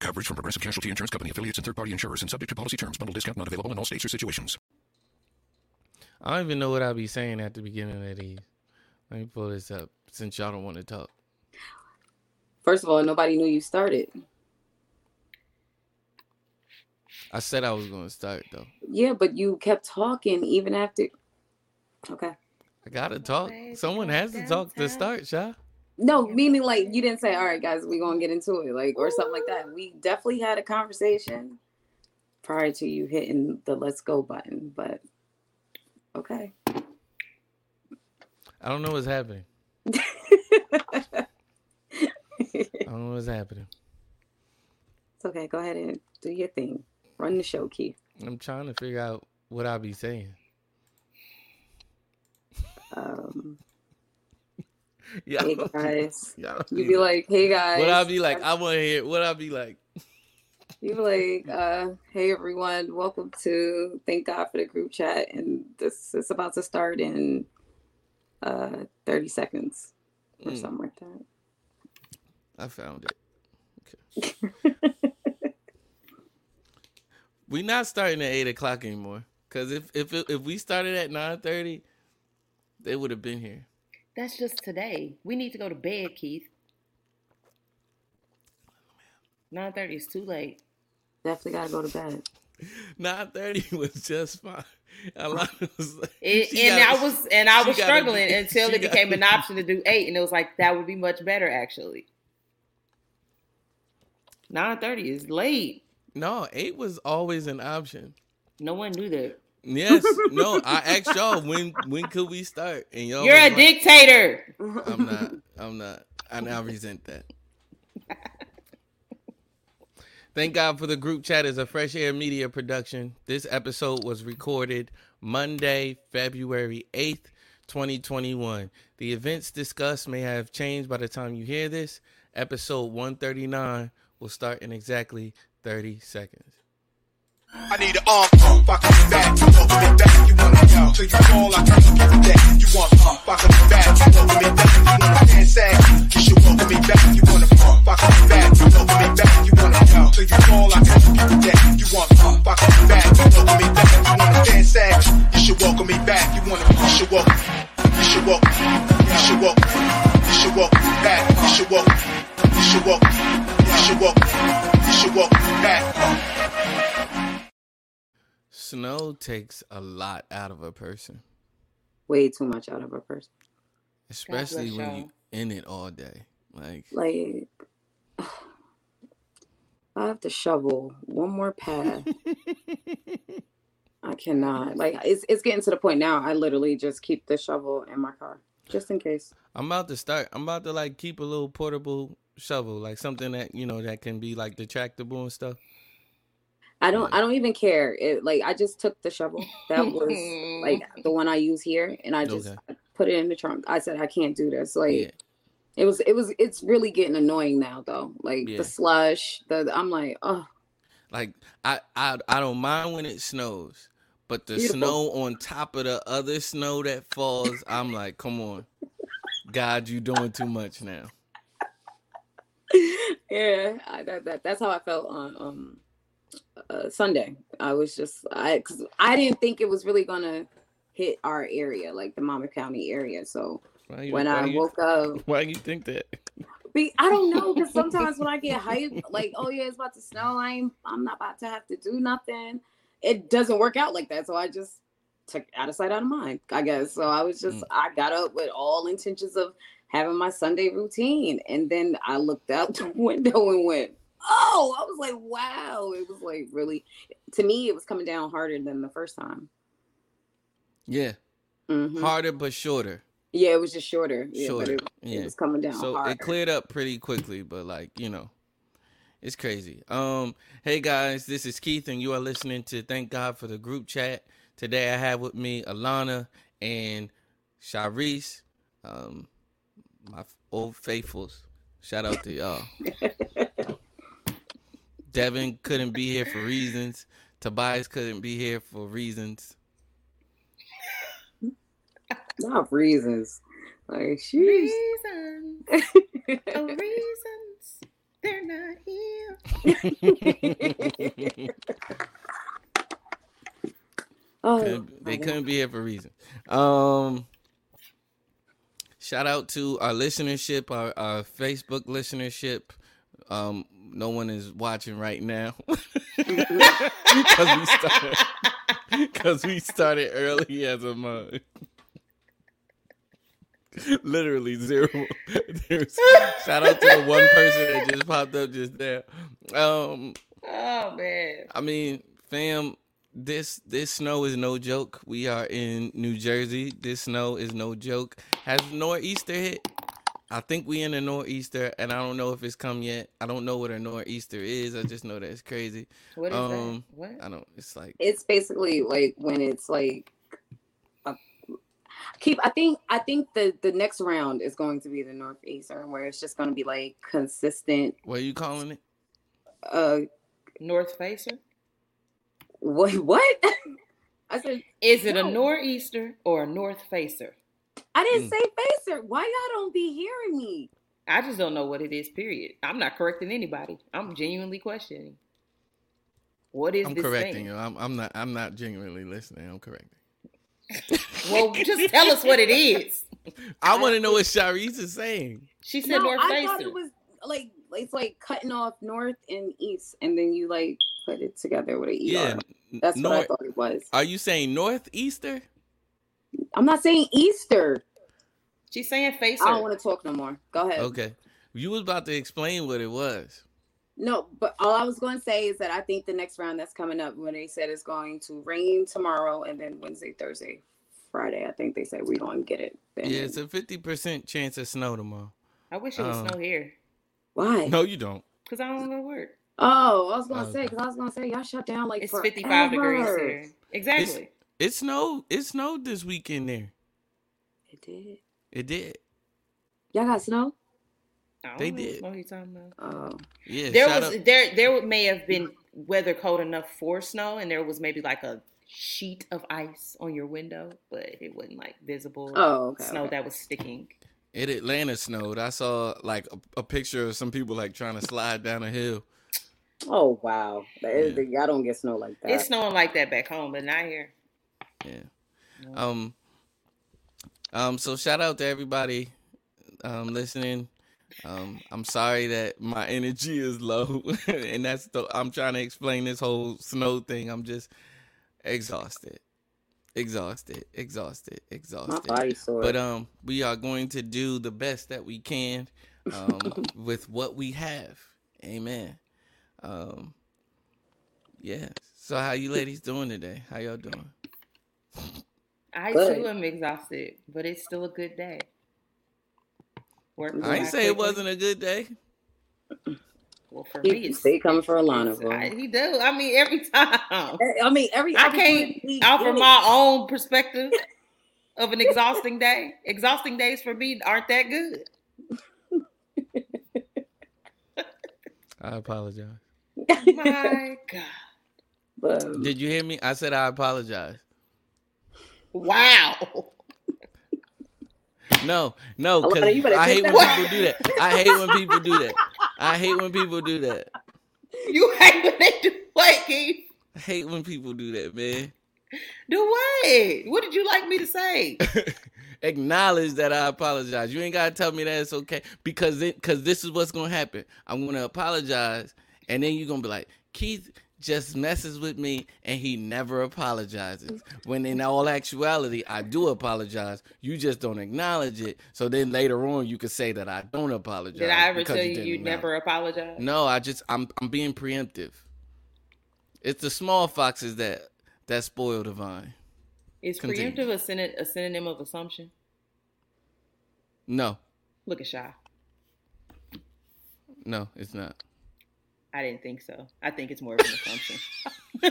Coverage from Progressive Casualty Insurance Company affiliates and third party insurers and subject to policy terms. Bundle discount not available in all states or situations. I don't even know what I'll be saying at the beginning of these. Let me pull this up since y'all don't want to talk. First of all, nobody knew you started. I said I was going to start though. Yeah, but you kept talking even after. Okay. I gotta talk. Someone has to talk to start, Sha. No, meaning like you didn't say, "All right, guys, we're gonna get into it," like or something like that. We definitely had a conversation prior to you hitting the "Let's go" button, but okay. I don't know what's happening. I don't know what's happening. It's okay. Go ahead and do your thing. Run the show, Keith. I'm trying to figure out what I'll be saying. Um, Yeah. hey guys, Y'all you be like, "Hey guys." what I'll be like, I want to hear what I'll be like. You'd be like, uh, "Hey everyone, welcome to Thank God for the group chat," and this is about to start in uh 30 seconds or Mm. something like that. I found it. Okay. We're not starting at eight o'clock anymore. Cause if if if we started at nine thirty, they would have been here. That's just today. We need to go to bed, Keith. Nine thirty is too late. Definitely gotta go to bed. Nine thirty was just fine. A lot was like, It, and gotta- I was and I was struggling be- until it became gotta an option to do eight, and it was like that would be much better actually. Nine thirty is late. No, eight was always an option. No one knew that. Yes, no. I asked y'all when when could we start, and y'all. You're a like, dictator. I'm not. I'm not. I now resent that. Thank God for the group chat is a Fresh Air Media production. This episode was recorded Monday, February 8th, 2021. The events discussed may have changed by the time you hear this. Episode 139 will start in exactly 30 seconds. I need an arm pump, I can back, you want me back, you want me out, till you fall, I can give it that. You want pump, I can back, you want me back, you want to dance sag, you should welcome me back, you want to pump, I can back, you want me back, you want me out, till you fall, I can give it that. You want pump, I can back, you welcome me back, you want to dance sag, you should welcome me back, you want to, you should welcome, you should welcome, you should welcome, you should welcome back, you should welcome, you should welcome, you should welcome, you should welcome back. Snow takes a lot out of a person, Way too much out of a person. especially when y'all. you in it all day. Like, Like I have to shovel one more path. I cannot. Like it's it's getting to the point now. I literally just keep the shovel in my car just in case. I'm about to start. I'm about to like keep a little portable shovel, like something that you know that can be like detractable and stuff. I don't. I don't even care. It like I just took the shovel that was like the one I use here, and I just Okay. put it in the trunk. I said I can't do this. Like Yeah. it was. It was. It's really getting annoying now, though. Like Yeah. the slush. The I'm like, oh, Like I, I I don't mind when it snows, but the Beautiful. snow on top of the other snow that falls, I'm like, come on, God, you doing too much now. yeah. I, that, that that's how I felt on um uh, Sunday. I was just I because I didn't think it was really gonna hit our area, like the Monmouth County area. So you, when I you, woke up, why you think that? Be, I don't know because sometimes when I get hyped, like, oh yeah, it's about to snow. I ain't, I'm not about to have to do nothing. It doesn't work out like that. So I just took out of sight, out of mind. I guess. So I was just, Mm. I got up with all intentions of having my Sunday routine, and then I looked out the window and went, oh, I was like, wow. It was like really, to me, it was coming down harder than the first time. Yeah, Mm-hmm. harder but shorter. Yeah, it was just shorter. Yeah, Shorter, but it, yeah. it was coming down so hard. it cleared up pretty quickly but like you know it's crazy um hey guys this is keith and you are listening to thank god for the group chat Today I have with me Alayna and Sharice, um, my old faithfuls. Shout out to y'all. Devin couldn't be here for reasons. Tobias couldn't be here for reasons. Not reasons. Like sheesh. Reasons. oh, reasons. They're not here. Oh, Couldn't- they my couldn't be here for reasons. Um, shout out to our listenership, our, our Facebook listenership. Um, no one is watching right now because we started because we started early as a month. Literally zero. There's, shout out to the one person that just popped up just there. Um, Oh man. I mean, fam, this this snow is no joke. We are in New Jersey. This snow is no joke. Has nor'easter hit? I think we in a nor'easter, and I don't know if it's come yet. I don't know what a nor'easter is. I just know that it's crazy. What is Um, that? What? I don't. It's like it's basically like when it's like a, keep i think i think the the next round is going to be the nor'easter, where it's just going to be like consistent what are you calling it? uh North Facer? what what i said Is it a nor'easter or a north facer? I didn't Mm. say facer why y'all don't be hearing me I just don't know what it is, period. I'm not correcting anybody. I'm genuinely questioning. What is I'm this correcting thing? you. I'm, I'm not. I'm not genuinely listening. I'm correcting. Well, just tell us what it is. I want to know what Sharice is saying. She said no north i thought facer. it was like it's like cutting off north and east and then you like put it together with an er Yeah. that's what i thought it was Are you saying northeaster? I'm not saying easter She's saying face. i don't want to talk no more go ahead Okay. You was about to explain what it was. No, but all I was going to say is that I think the next round that's coming up, when they said it's going to rain tomorrow and then Wednesday, Thursday, Friday, I think they said we're going to get it. Then. Yeah, it's a fifty percent chance of snow tomorrow. I wish it was Um, snow here Why? No, you don't. because I don't know to work. Oh, I was going Oh, to say, because I was going to say, y'all shut down like It's forever. 55 degrees here. Exactly. It snowed. It snowed this weekend there. It did. It did. Y'all got snow? I don't They know what did. snow you talking about. Oh. Yeah. There was out- there there may have been weather cold enough for snow, and there was maybe like a sheet of ice on your window, but it wasn't like visible Oh, okay. snow okay. that was sticking. It Atlanta snowed. I saw like a, a picture of some people like trying to slide down a hill. Oh, wow. That is, Yeah. Y'all don't get snow like that. It's snowing like that back home, but not here. Yeah. Um. Um. So shout out to everybody um listening. Um. I'm sorry that my energy is low, and that's the. I'm trying to explain this whole snow thing. I'm just exhausted, exhausted, exhausted, My exhausted. body's sore. But um, we are going to do the best that we can um, with what we have. Amen. Um, yeah. So how you ladies doing today? How y'all doing? I Good. too am exhausted, but it's still a good day. Work I ain't by say it wasn't a good day. Well, for He- me, it's they coming for Alayna, it's- bro. I- he do. I mean, every time. Eh, I mean, every I can't we offer get- my own perspective of an exhausting day. Exhausting days for me aren't that good. I apologize. Oh my God. But, Did you hear me? I said I apologize. Wow. No, no, because I hate when that people do that. I hate when people do that. I hate when people do that. You hate when they do what, Keith? I hate when people do that, man. Do what? What did you like me to say? acknowledge that I apologize. You ain't gotta tell me that it's okay because it because this is what's gonna happen. I'm gonna apologize, and then you're gonna be like, Keith just messes with me and he never apologizes. When in all actuality, I do apologize. You just don't acknowledge it. So then later on, you could say that I don't apologize. Did I ever tell you you never apologize? No, I just I'm I'm being preemptive. It's the small foxes that that spoil the vine. Is Continue. preemptive a, syn- a synonym of assumption? No, Look at Shy. no, it's not. I didn't think so. I think it's more of an assumption.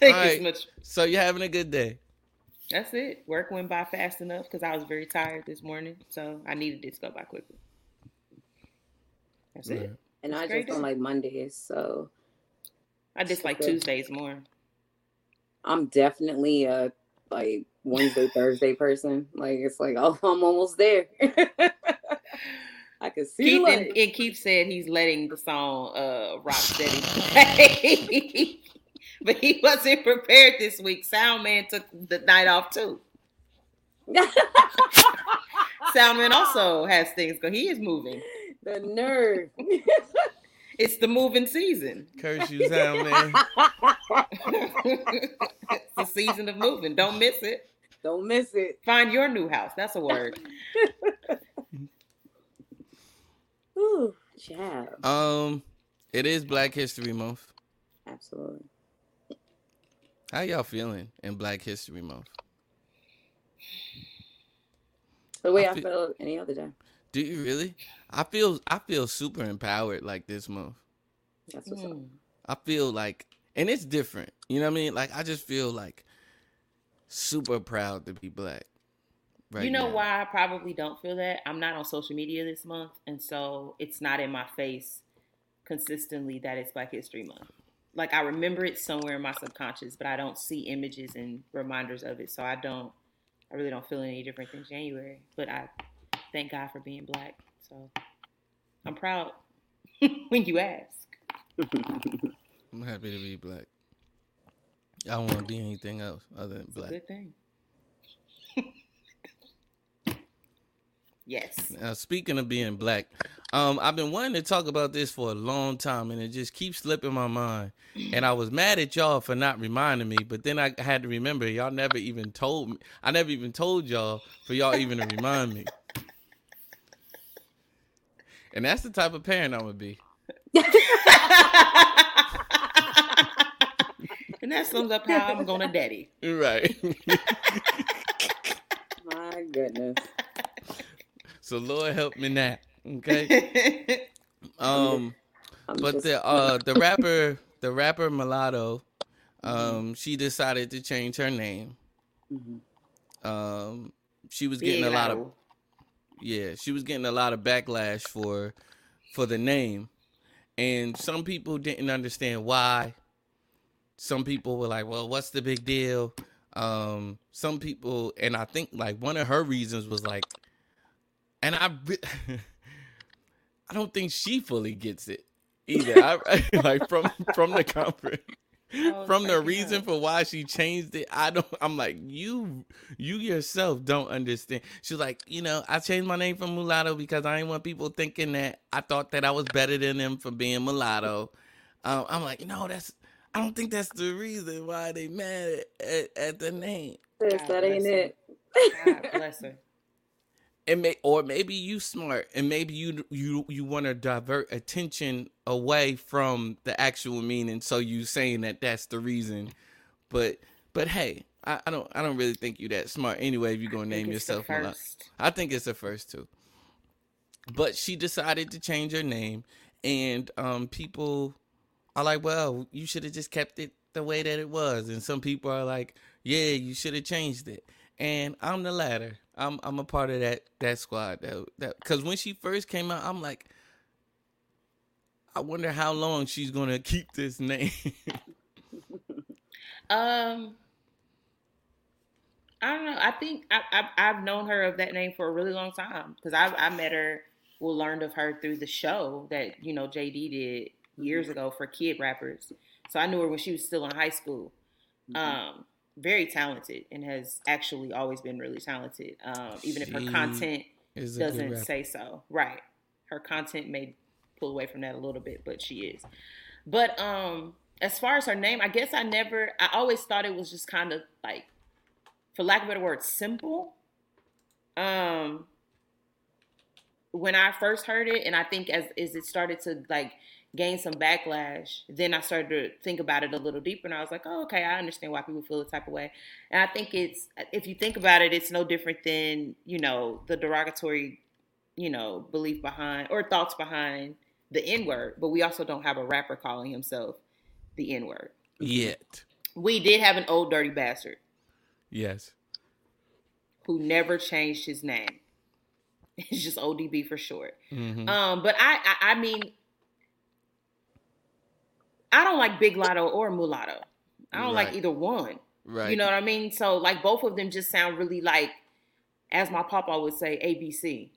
Thank you right. so much. So you're having a good day. That's it. Work went by fast enough because I was very tired this morning, so I needed it to go by quickly. That's Right. it. And I It's great just don't like Mondays, so I dislike Okay. Tuesdays more. I'm definitely a like Wednesday, Thursday person. Like it's like, oh, I'm almost there. I can see Keith the and, and Keith said he's letting the song uh, "Rock Steady" play, but he wasn't prepared this week. Soundman took the night off too. Soundman also has things going. He is moving. the nerve. It's the moving season. Curse you, sound man. it's the season of moving. Don't miss it. Don't miss it. Find your new house. That's a word. Ooh, child. Um, it is Black History Month. Absolutely. How y'all feeling in Black History Month? The way I I, feel- felt any other day. Do you really? I feel I feel super empowered like this month. That's what's up. Mm. I feel like, and it's different. You know what I mean? Like I just feel like super proud to be black. Right you know now. why I probably don't feel that? I'm not on social media this month, and so it's not in my face consistently that it's Black History Month. Like I remember it somewhere in my subconscious, but I don't see images and reminders of it, so I don't. I really don't feel any different than January. But I thank God for being black. So I'm proud when you ask. I'm happy to be black. I don't want to be anything else other than It's a black. good thing. Yes. Now, speaking of being black, um, I've been wanting to talk about this for a long time, and it just keeps slipping my mind. And I was mad at y'all for not reminding me, but then I had to remember y'all never even told me. I never even told y'all for y'all even to remind me. And that's the type of parent I'm gonna be. and that sums up how I'm gonna daddy. Right. My goodness. So Lord help me now. Okay. Um. But the uh the rapper the rapper Mulatto, um, she decided to change her name. Mhm. Um, she was getting a lot of yeah, she was getting a lot of backlash for for the name, and some people didn't understand why. Some people were like, "Well, what's the big deal?" Um, some people, and I think like one of her reasons was like, and I, I don't think she fully gets it either. I, like from from the conference Oh, from the cracking reason up. for why she changed it i don't i'm like you you yourself don't understand she's like you know i changed my name from mulatto because i didn't want people thinking that i thought that i was better than them for being mulatto um, i'm like no that's i don't think that's the reason why they mad at, at the name Sis, that ain't it. God bless her. And may, or maybe you smart and maybe you you you want to divert attention away from the actual meaning. So you saying that that's the reason. But but hey I, I don't I don't really think you that smart anyway if you're gonna name yourself. I think it's the first two but she decided to change her name and um people are like well you should have just kept it the way that it was. And some people are like yeah you should have changed it. And I'm the latter I'm I'm a part of that that squad that that because when she first came out I'm like I wonder how long she's gonna keep this name Um, I don't know. I think I, I, I've known her of that name for a really long time because I, I met her, well, learned of her through the show that you know JD did years ago for kid rappers. So I knew her when she was still in high school. Um, very talented and has actually always been really talented. Um, even if her content is a good doesn't say so. Right. Her content may pull away from that a little bit, but she is. But um as far as her name, I guess I never I always thought it was just kind of like for lack of a better word, simple. Um when I first heard it and I think as as it started to like gain some backlash, then I started to think about it a little deeper and I was like, "Oh, okay, I understand why people feel the type of way." And I think it's if you think about it, it's no different than, you know, the derogatory, you know, belief behind or thoughts behind the N-word, but we also don't have a rapper calling himself the N-word. yet We did have an old dirty bastard Yes. who never changed his name. It's just ODB for short. Mhm. Um, but I, I, I mean, I don't like Big Lotto or Mulatto. I don't like either one. right. You know what I mean? So like both of them just sound really like, as my papa would say, ABC,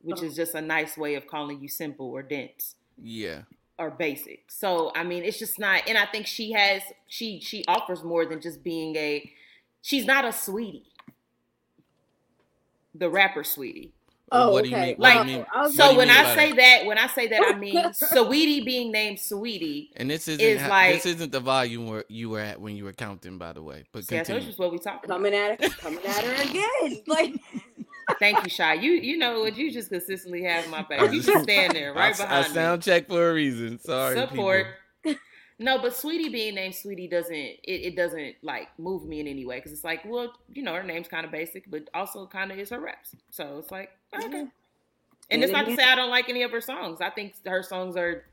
which uh-huh. is just a nice way of calling you simple or dense Yeah. or basic. So I mean, it's just not. And I think she has she she offers more than just being a. She's not a sweetie. The rapper sweetie. Oh, what do you okay. mean? What Like, you mean? I was what do So you when mean I say that? that, when I say that, I mean sweetie being named sweetie. and this isn't is ha- like- this isn't the volume where you were at when you were counting, by the way. But See, I told you continue. this is what we talking about. coming at her, coming at her again. Like Thank you, Shy. You you know what? You just consistently have my back. You just stand there right I, I behind me. I sound check for a reason. Sorry, support. people. No, but Sweetie being named Sweetie doesn't it, it doesn't like move me in any way because it's like, well, you know, her name's kind of basic, but also kind of is her reps. So it's like, okay. Yeah. And it's not to say I don't like any of her songs. I think her songs are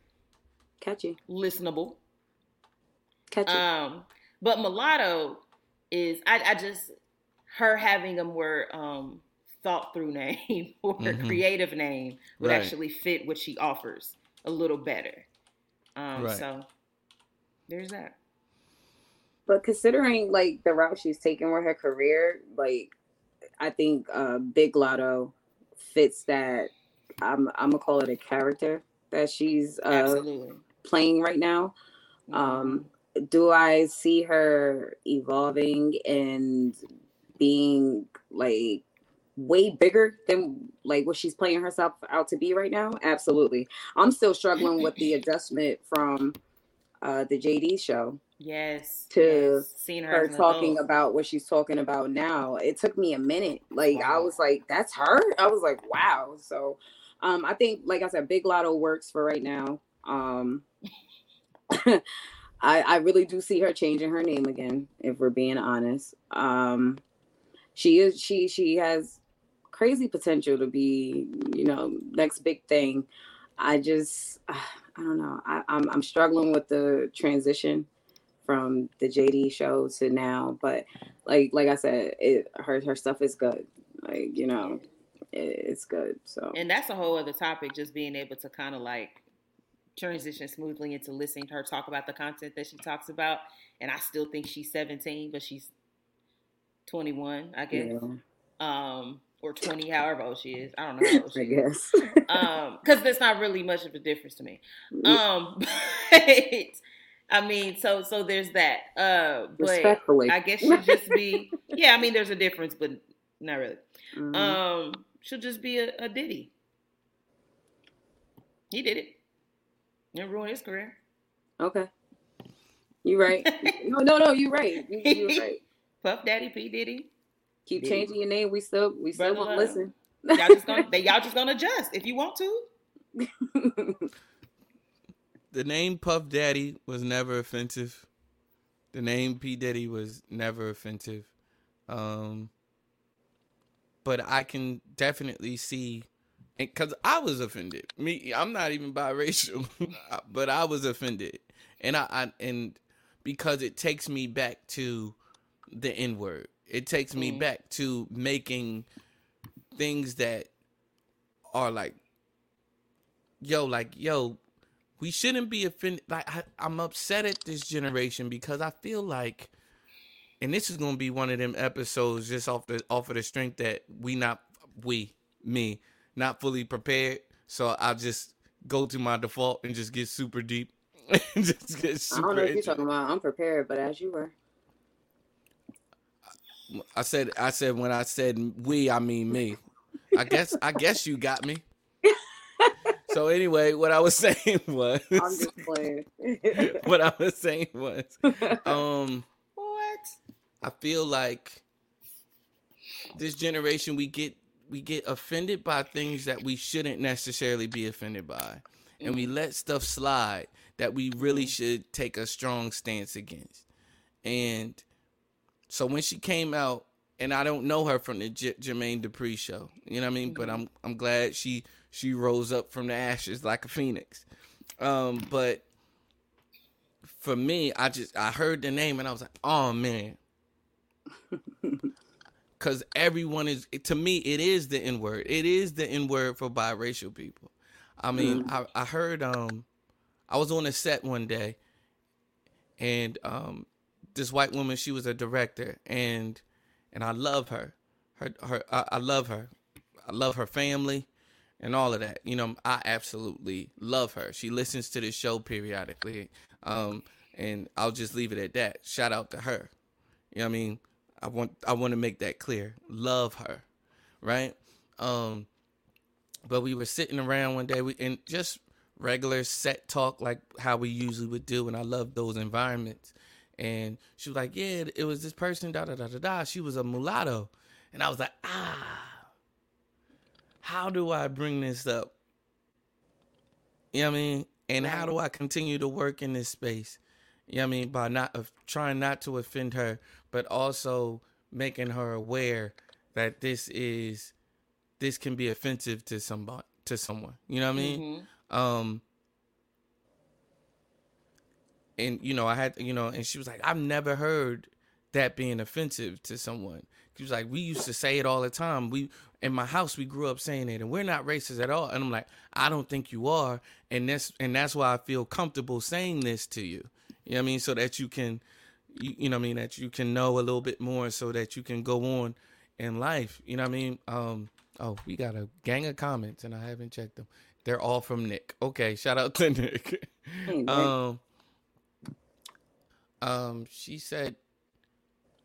catchy, listenable. catchy. Um, but Mulatto is I, I just her having a more um thought through name or Mhm. creative name would Right. actually fit what she offers a little better. Um, Right. so there's that. But considering like the route she's taken with her career, like I think uh Big Lotto fits that I'm I'm gonna call it a character that she's uh playing right now. Um do I see her evolving and being like way bigger than like what she's playing herself out to be right now? Absolutely. I'm still struggling with the adjustment from uh the JD show yes. to yes. seeing her, her talking adult. about what she's talking about now. It took me a minute. Like I was like, that's her. I was like, wow. So um I think like I said, Big Lotto works for right now. Um I I really do see her changing her name again, if we're being honest. Um she is she she has crazy potential to be, you know, next big thing. I just I don't know. I, I'm I'm struggling with the transition from the JD show to now, but like like I said, it her her stuff is good. Like you know, it, it's good. So And that's a whole other topic, just being able to kind of like transition smoothly into listening to her talk about the content that she talks about. And I still think she's 17, but she's 21, I guess. yeah, Um, or 20, however old she is. I don't know how old she I guess. Um, because there's not really much of a difference to me. Um, but I mean, so so there's that. Uh, but Respectfully. I guess she'll just be. Yeah, I mean, there's a difference, but not really. Mhm. Um, she'll just be a, a Diddy. He did it. Didn't ruin his career. okay, you right. no, no, no, you right. You, you're right. Puff Daddy P Diddy. Keep Diddy. changing your name. We still we still Brother won't Love. listen. Y'all just gonna they, y'all just gonna adjust if you want to. The name Puff Daddy was never offensive. The name P Diddy was never offensive. Um, but I can definitely see, because I was offended. Me, I'm not even biracial, but I was offended, and I, I and because it takes me back to the N word. It takes me Mhm. back to making things that are like, yo, like yo, we shouldn't be offended. Like I, I'm upset at this generation because I feel like, and this is gonna be one of them episodes just off the off of the strength that we not we me not fully prepared. So I'll just go to my default and just get super deep. just get I don't know what you're talking about. I'm prepared, but as you were. I said I said when I said we, I mean me. I guess I guess you got me. So anyway, what I was saying was I'm just playing. what I was saying was um What? I feel like this generation we get we get offended by things that we shouldn't necessarily be offended by. And we let stuff slide that we really should take a strong stance against. And so when she came out, and I don't know her from the J- Jermaine Dupri show, you know what I mean. But I'm I'm glad she she rose up from the ashes like a phoenix. Um, but for me, I just I heard the name and I was like, oh man. Cause everyone is to me, it is the N word. It is the N word for biracial people. I mean, I, I heard um I was on a set one day and um this white woman, she was a director and and I love her. Her her I, I love her. I love her family and all of that. You know, I absolutely love her. She listens to the show periodically. Um, and I'll just leave it at that. Shout out to her. You know I mean? I want I want to make that clear. Love her. Right? Um but we were sitting around one day we and just regular set talk like how we usually would do and I love those environments. And she was like, Yeah, it was this person, da da da da da. She was a mulatto. And I was like, ah, how do I bring this up? You know what I mean? And how do I continue to work in this space? You know what I mean? By not of trying not to offend her, but also making her aware that this is this can be offensive to somebody to someone. You know what I mean? Um and you know, I had you know, and she was like, I've never heard that being offensive to someone. She was like, we used to say it all the time. We in my house we grew up saying it, and we're not racist at all. And I'm like, I don't think you are, and that's and that's why I feel comfortable saying this to you. You know what I mean? So that you can, you, you know what I mean, that you can know a little bit more, so that you can go on in life. You know what I mean? Um, oh, we got a gang of comments, and I haven't checked them. They're all from Nick. Okay, shout out to Nick. Hey, Nick. um, um, she said,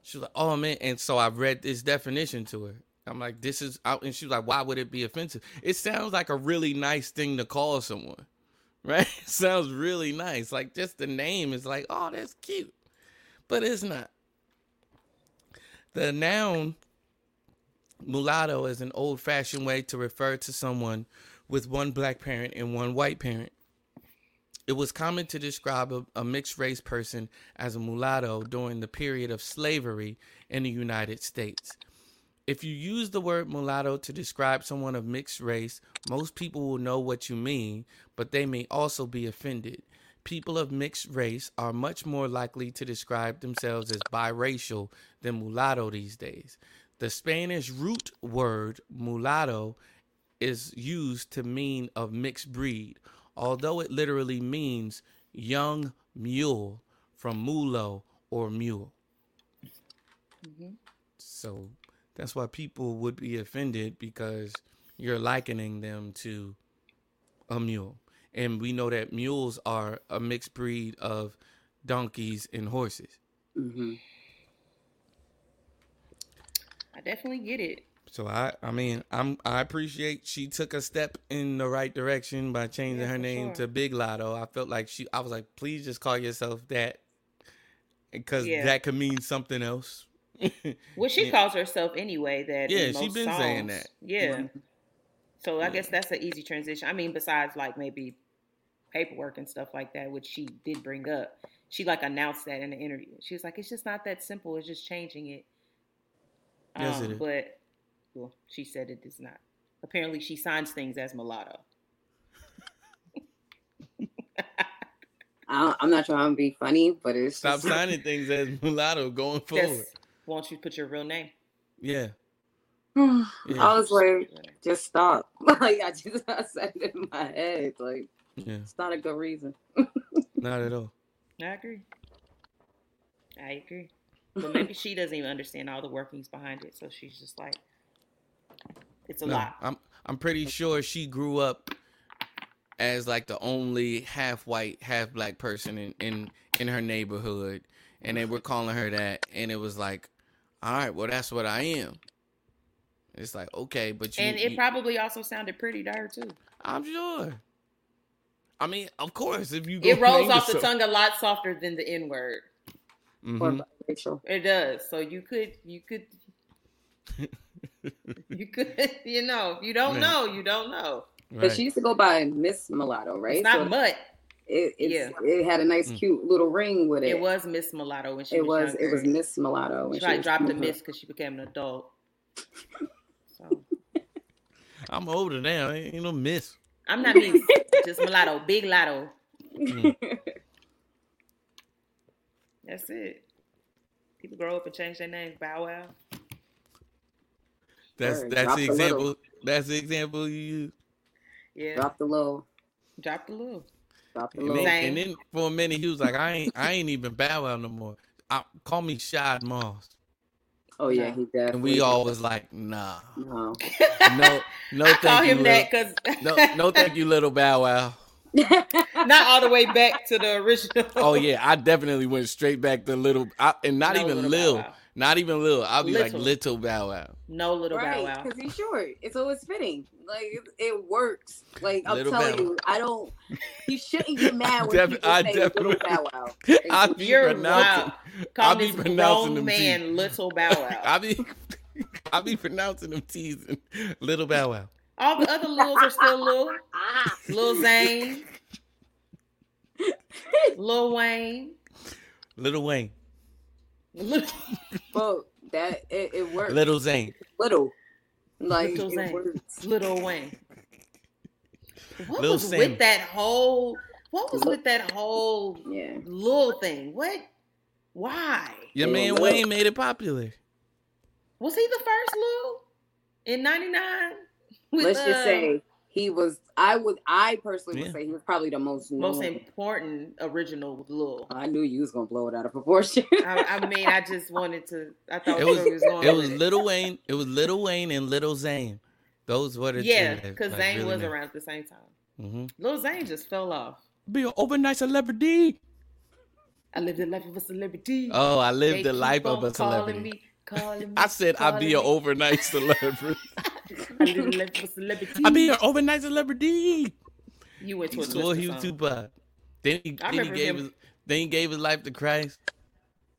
she was like, "Oh man," and so I read this definition to her. I'm like, "This is," out, and she was like, "Why would it be offensive?" It sounds like a really nice thing to call someone, right? Sounds really nice. Like just the name is like, "Oh, that's cute," but it's not. The noun mulatto is an old-fashioned way to refer to someone with one black parent and one white parent. It was common to describe a, a mixed race person as a mulatto during the period of slavery in the United States. If you use the word mulatto to describe someone of mixed race, most people will know what you mean, but they may also be offended. People of mixed race are much more likely to describe themselves as biracial than mulatto these days. The Spanish root word mulatto is used to mean of mixed breed, although it literally means young mule from mulo or mule. So that's why people would be offended because you're likening them to a mule. And we know that mules are a mixed breed of donkeys and horses. hmm I definitely get it. So I, I mean, I'm, I appreciate she took a step in the right direction by changing Yeah, her name sure. to Big Lotto. I felt like she, I was like, please just call yourself that, because Yeah. that could mean something else. Well, she Yeah. calls herself anyway that. Yeah, she most been saying that. Yeah. So I guess that's an easy transition. I mean, besides like maybe paperwork and stuff like that, which she did bring up, she like announced that in the interview. She was like, "It's just not that simple. It's just changing it." Yes, Um, it is. But well, she said it is not. Apparently, she signs things as mulatto. I, I'm not trying to be funny, but it's Stop just, signing things as mulatto going forward. Just won't you put your real name? Yeah. I was like, just stop. like I just I said it in my head. Like Yeah. it's not a good reason. Not at all. I agree. I agree. But maybe she doesn't even understand all the workings behind it, so she's just like, it's a No, lot. I'm I'm pretty sure she grew up as like the only half white, half black person in in in her neighborhood, and they were calling her that, and it was like, all right, well that's what I am. It's like okay, but you, and it you- probably also sounded pretty dire too. I'm sure. I mean, of course, if you It rolls off the yourself- tongue a lot softer than the N word. Or Mhm. It does. So you could, you could, you could, you know, if you don't Yeah. know, you don't know. But Right. she used to go by Miss Mulatto, right? It's not So mutt. it, it's, yeah. it had a nice, Mm. cute little ring with it. It was Miss Mulatto when she It was. was. It was. Miss Mulatto. when She probably was dropped the miss because she became an adult. So I'm older now. Ain't no miss. I'm not miss, just mulatto, big lotto. That's it. People grow up and change their names. Bow Wow. That's Word, that's drop the the little. example. That's the example you use. Yeah. Drop the low. Drop the little. Drop the And low. then, and then for a minute he was like, I ain't I ain't even Bow Wow no more. I, call me Shad Moss. Oh yeah, he definitely. And we all was like, nah. No. No, no I thank call you. him that little- because no, no thank you, little Bow Wow. not all the way back to the original. Oh yeah, I definitely went straight back to little, I, and not No even Little Lil, Bow Wow. Not even Lil. I'll be like Little. little Bow Wow. No little right, Bow Wow. because he's short. It's always fitting. Like it, it works. Like I'm Little telling Bow you, I don't. You shouldn't get mad when Def- people I say little Bow Wow. I'll be You're pronouncing, wow. I Call be this pronouncing grown them man T's. little Bow Wow. I'll be, I'll be pronouncing them teasing little Bow Wow. All the other Lils are still Lil. Ah, Lil Zane. Lil Wayne. Little Wayne, Lil, but that it, it works. Little Zane. Little. Like Little it Zane. works. Lil Wayne. What Lil was Sam. with that whole what was with that whole Yeah. little thing? What why? Your Little man Lil. Wayne made it popular. Was he the first Lil in '99? Let's just uh, say he was. I would. I personally would say he was probably the most most known. important original Lil. I knew you was gonna blow it out of proportion. I, I mean, I just wanted to. I thought It was was going. it was with. Little Wayne. It was Little Wayne and Little Zane. Those were the two yeah, because like, Zane really was made- around at the same time. Mhm. Lil Zane just fell off. Be an overnight celebrity. I lived the life of a celebrity. Oh, I They lived the life of a celebrity. Me, calling me, I said I'd be an overnight celebrity. I lived the life of a celebrity. I'd be an overnight celebrity. You went to a He he was song. Tupac. Then he, I then he gave him- his then he gave his life to Christ.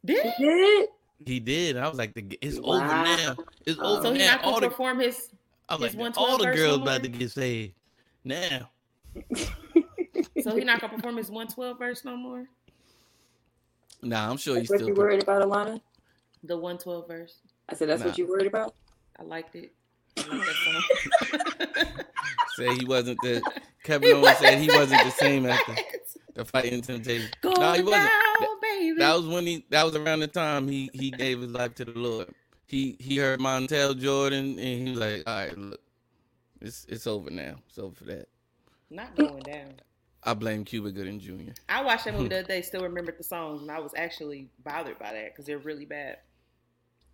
Did He he? did. He did. I was like, the, it's Wow. over now. It's Oh. over So he not gonna the, perform his. I'm his like, all the girls no about to get saved now. So he not gonna perform his 112 verse no more. Nah, I'm sure he's That's what still. you worried about, Alayna? The 112 verse. I said that's Nah. what you worried about. I liked it. I like that song. Say he wasn't the. Kevin Owens said he wasn't the same after the fight in Temptation. Go No, he wasn't. down, baby. That was when he. That was around the time he he gave his life to the Lord. He he heard Montel Jordan and he was like, all right, look, it's it's over now. It's over for that. not going down. I blame Cuba Gooding Jr. I watched that movie the other day. Still remembered the songs, and I was actually bothered by that because they're really bad.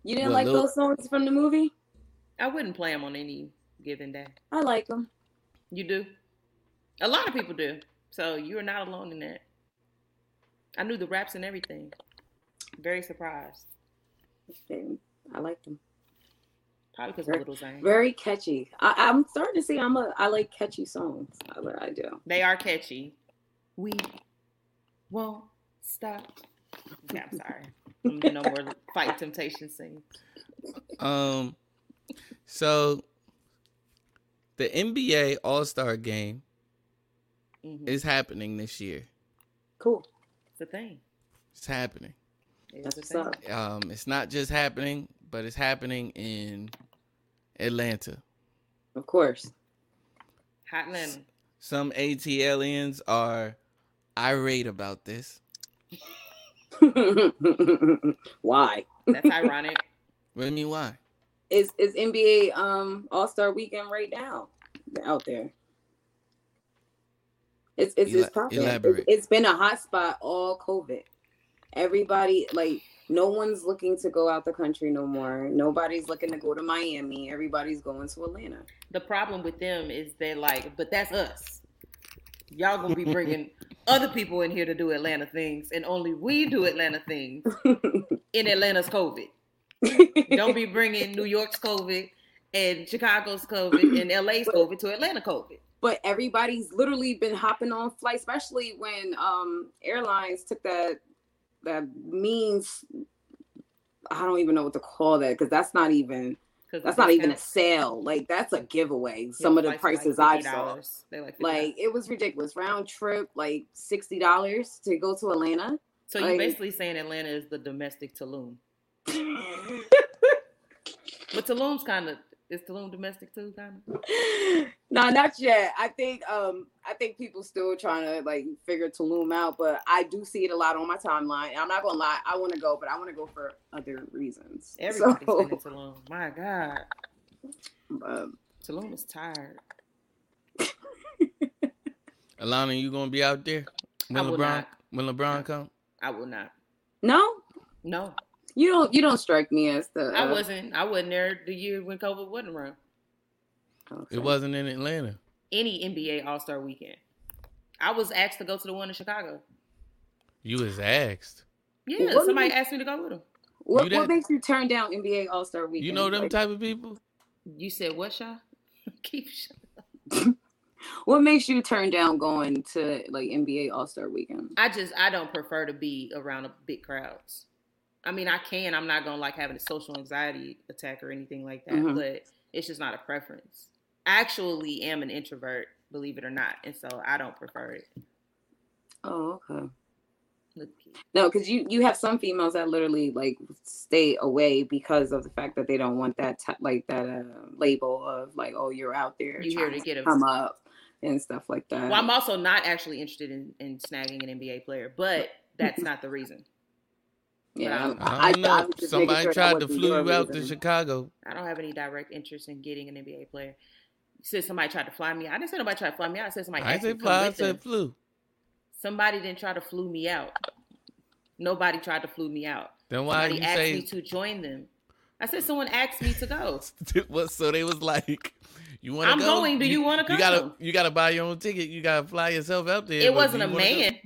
You didn't Well, like Lil- those songs from the movie? I wouldn't play them on any given day. I like them. You do? A lot of people do. So you are not alone in that. I knew the raps and everything. Very surprised. I like them. Probably because of Little Zane. Very catchy. I, I'm starting to see. I'm a. I like catchy songs. Uh, I, I do. They are catchy. We won't stop. Yeah, I'm sorry. I'm gonna do no more fight temptation sing. Um, so the NBA All Star Game hmm is happening this year. Cool. It's a thing. It's happening. It's That's a what's thing. up. Um, it's not just happening, but it's happening in Atlanta. Of course. Hot Atlanta. Some ATLians are irate about this. Why? That's ironic. What do you mean why? Is is NBA um All Star Weekend right now out there? It's it's, Ela- it's popping. elaborate. It's- it's been a hot spot all COVID. Everybody like no one's looking to go out the country no more. Nobody's looking to go to Miami. Everybody's going to Atlanta. The problem with them is they're like, but that's us. Y'all gonna be bringing other people in here to do Atlanta things, and only we do Atlanta things in Atlanta's COVID. Don't be bringing New York's COVID and Chicago's COVID and LA's COVID to Atlanta COVID. but everybody's literally been hopping on flights, especially when um airlines took that that means I don't even know what to call that because that's not even that's not even a sale. Like that's a giveaway. Some of the prices like I saw. They're like, Like it was ridiculous. Round trip, like sixty dollars to go to Atlanta. so you're basically saying Atlanta is the domestic Tulum. But Tulum's kind of Is Tulum domestic too, kind no, not yet. I think um I think people still trying to like figure Tulum out, but I do see it a lot on my timeline. I'm not gonna lie, I want to go, but I want to go for other reasons. Everybody's So, been in Tulum. My God, um, Tulum is tired. Alayna, you gonna be out there when LeBron not. when LeBron come? I will not. no, No, you don't. You don't strike me as the. I uh, wasn't. I wasn't there the year when COVID wasn't around. okay. It wasn't in Atlanta. Any NBA All Star weekend. I was asked to go to the one in Chicago. You was asked. Yeah, What somebody do you- asked me to go with them. What, You what makes you turn down NBA All Star Weekend? You know them Like, type of people. You said what, Sha? Keep shut What makes you turn down going to like NBA All Star Weekend? I just I don't prefer to be around a big crowds. I mean, I can. I'm not gonna like having a social anxiety attack or anything like that, Mhm. but it's just not a preference. I actually am an introvert, believe it or not, and so I don't prefer it. Oh, okay. No, because you you have some females that literally like stay away because of the fact that they don't want that t- like that uh, label of like oh you're out there You here to get a- come up and stuff like that. Well, I'm also not actually interested in, in snagging an NBA player, but that's not the reason. Yeah, I don't know. was just Somebody sure tried to wasn't flew you out to. Chicago. I don't have any direct interest in getting an NBA player. You said somebody tried to fly me. I didn't say nobody tried to fly me out. I said somebody I said to fly. I said flew. Somebody didn't try to flew me out. Nobody tried to flew me out. Then why Somebody you asked say me to join them. I said someone asked me to go. what? So they was like, "You want to I'm go? going. Do you wanna come? You gotta, come? you gotta buy your own ticket. You gotta fly yourself out there. It wasn't a man. go?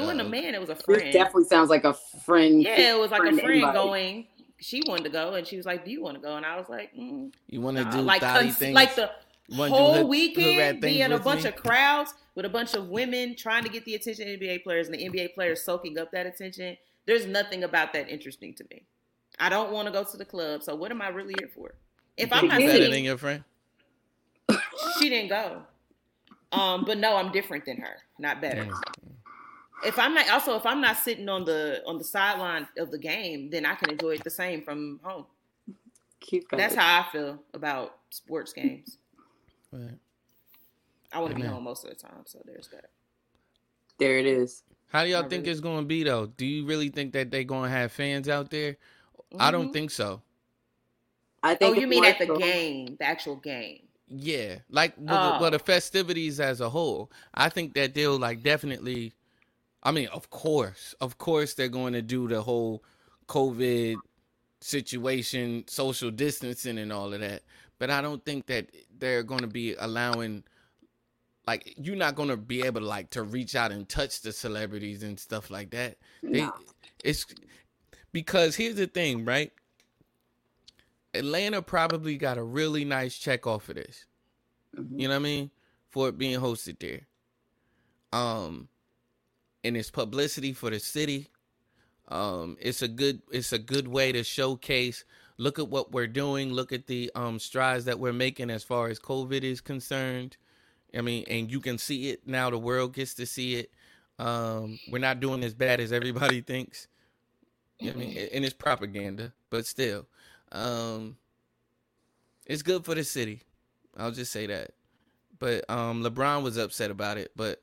Man. It wasn't Uh-oh. a man. It was a friend. This friend. definitely sounds like a friend. Yeah, it was like a friend invite. going. She wanted to go, and she was like, "Do you want to go?" And I was like, mm, You want to nah. do like cons- things? like the You do whole hood- hood weekend rat things being a bunch me? of crowds with a bunch of women trying to get the attention of NBA players, and the NBA players soaking up that attention. There's nothing about that interesting to me. I don't want to go to the club, so what am I really here for? If I'm not better than your friend. she didn't go. Um, but no, I'm different than her, not better. Mm. If I'm not also if I'm not sitting on the on the sideline of the game, then I can enjoy it the same from home. Keep going. That's how I feel about sports games. Right. I want to be home most of the time, so there's that. there it is. How do y'all I think really- it's going to be though? Do you really think that they're going to have fans out there? I don't Mhm. think so. I think. Oh, think. you mean at the so- game, the actual game? Yeah, like well, the, well, Oh. the festivities as a whole. I think that they'll like definitely. I mean, of course, of course, they're going to do the whole COVID situation, social distancing, and all of that. But I don't think that they're going to be allowing. Like you're not going to be able to like to reach out and touch the celebrities and stuff like that. They, No. it's because here's the thing, right? Atlanta probably got a really nice check off of this. Mhm. You know what I mean? For it being hosted there. Um and it's publicity for the city. Um it's a good it's a good way to showcase look at what we're doing, look at the um strides that we're making as far as COVID is concerned. I mean, and you can see it now the world gets to see it. Um we're not doing as bad as everybody thinks. I mean, and it's propaganda, but still. Um it's good for the city. I'll just say that. But um LeBron was upset about it. But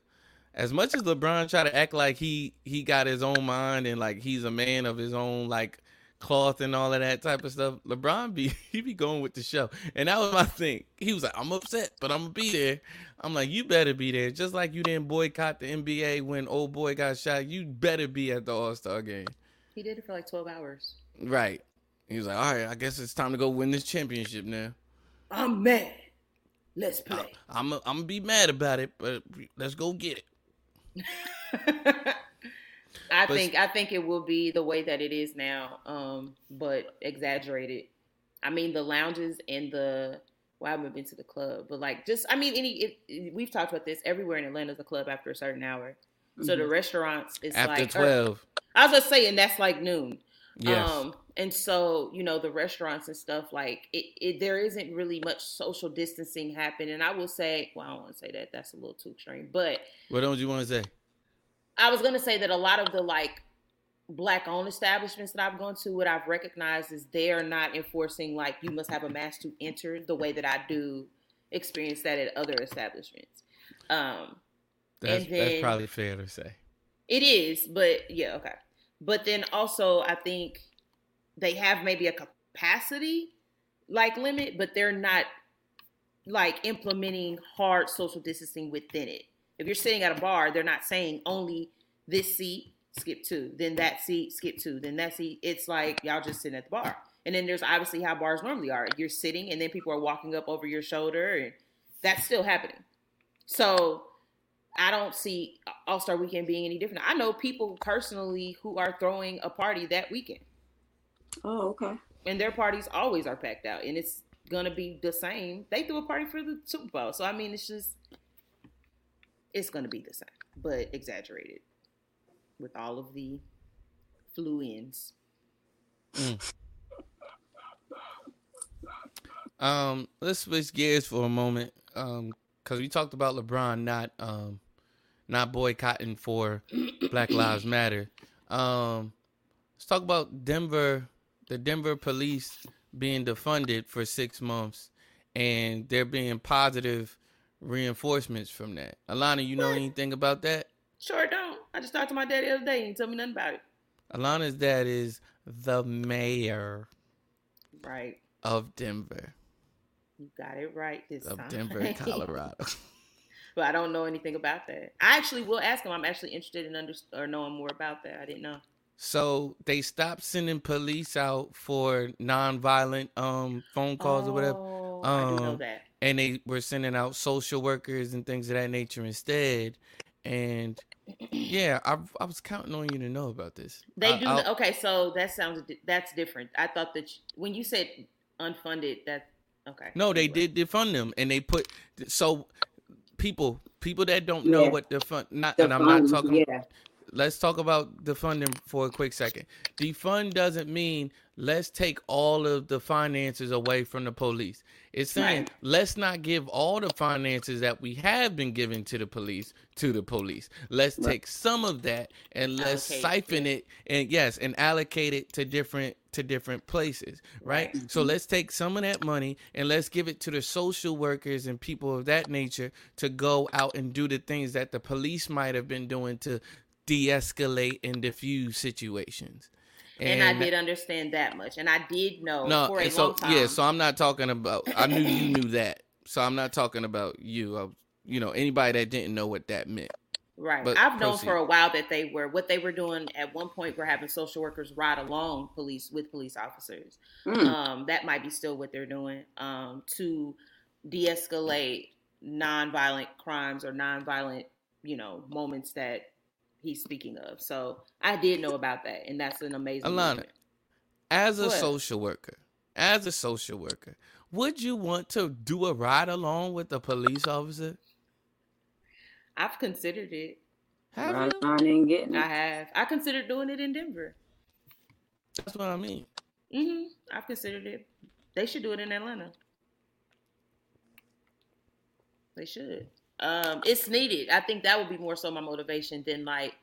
as much as LeBron tried to act like he he got his own mind and like he's a man of his own like cloth and all of that type of stuff, LeBron be he be going with the show. And that was my thing. He was like, I'm upset, but I'm gonna be there. I'm like, you better be there. Just like you didn't boycott the NBA when old boy got shot, you better be at the All Star game. He did it for like 12 hours. Right. He was like, all right, I guess it's time to go win this championship now. I'm mad. Let's play. I'm I'm gonna be mad about it, but let's go get it. I But- think I think it will be the way that it is now, um, but exaggerated. I mean, the lounges and the well, I haven't been to the club, but like just I mean, any it, it- we've talked about this everywhere in Atlanta is a club after a certain hour. So the restaurants is After like or- twelve. I was just saying that's like noon. Yes. Um, and so you know the restaurants and stuff like it, it. There isn't really much social distancing happening. And I will say, well, I don't want to say that. That's a little too extreme. But what don't you want to say? I was gonna say that a lot of the like black owned establishments that I've gone to, what I've recognized is they are not enforcing like you must have a mask to enter the way that I do experience that at other establishments. Um, That's, and that's probably fair to say. it is, but yeah, okay. But then also, I think they have maybe a capacity like limit, but they're not like implementing hard social distancing within it. If you're sitting at a bar, they're not saying only this seat, skip two, then that seat, skip two, then that seat. It's like y'all just sitting at the bar. And then there's obviously how bars normally are. You're sitting and then people are walking up over your shoulder and that's still happening. So I don't see All Star Weekend being any different. I know people personally who are throwing a party that weekend, Oh, okay. and their parties always are packed out, and it's gonna be the same. They threw a party for the Super Bowl, so I mean, it's just it's gonna be the same, but exaggerated with all of the flu ins. Um, let's switch gears for a moment. Um, because we talked about LeBron not um not boycotting for Black Lives Matter. Um, let's talk about Denver, the Denver police being defunded for six months, and there being positive reinforcements from that. Alayna, you know anything about that? Sure don't. I just talked to my dad the other day and he told me nothing about it. Alayna's dad is the mayor Right. of Denver, You got it right this of time. Of Denver, Colorado. but I don't know anything about that. I actually will ask him. I'm actually interested in under or knowing more about that. I didn't know. So they stopped sending police out for nonviolent um phone calls or whatever, Oh, I do know Um, that. and they were sending out social workers and things of that nature instead. And yeah, I I was counting on you to know about this. They I- do. I'll- okay, so that sounds that's different. I thought that you- when you said unfunded, that okay. No, they Anyway. did defund them, and they put so people people that don't know Yeah. what defund not The and I'm not talking. yeah. Let's talk about the funding for a quick second. Defund doesn't mean let's take all of the finances away from the police. It's saying Right. let's not give all the finances that we have been giving to the police to the police. Let's take some of that and let's Allocate, siphon it and yes, and allocate it to different to different places, right? So let's take some of that money and let's give it to the social workers and people of that nature to go out and do the things that the police might have been doing to de-escalate and diffuse situations. And, I did understand that much, and I did know no, for a so long time. yeah, so I'm not talking about. I knew you knew that, so I'm not talking about you. I, you know, anybody that didn't know what that meant. Right. But I've known proceed. for a while that they were what they were doing at one point were having social workers ride along police with police officers. Mm. Um, that might be still what they're doing um, to de-escalate nonviolent crimes or nonviolent, you know, moments that he's speaking of. So I did know about that, and that's an amazing. Alayna, movement. As a What? social worker, as a social worker, would you want to do a ride along with a police officer? I've considered it. Have Right you? on and getting I it. have. I considered doing it in Denver. That's what I mean. hmm I've considered it. They should do it in Atlanta. They should. Um, it's needed. I think that would be more so my motivation than like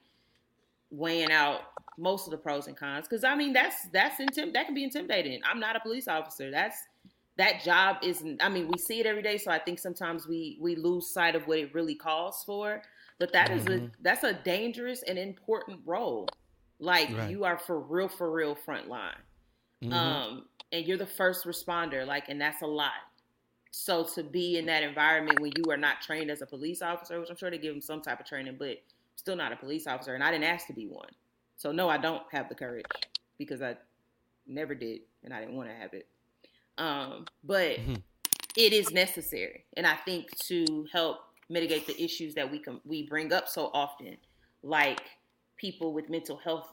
weighing out most of the pros and cons. Because I mean, that's that's intim- that can be intimidating. I'm not a police officer. That's that job isn't. I mean, we see it every day, so I think sometimes we we lose sight of what it really calls for. But that is a that's a dangerous and important role. Like Right. you are for real, for real front line Mhm. um, and you're the first responder, like, and that's a lot. So to be in that environment when you are not trained as a police officer, which I'm sure they give them some type of training, but still not a police officer, and I didn't ask to be one. So no, I don't have the courage because I never did, and I didn't want to have it. Um, but Mhm. it is necessary, and I think to help mitigate the issues that we can we bring up so often, like people with mental health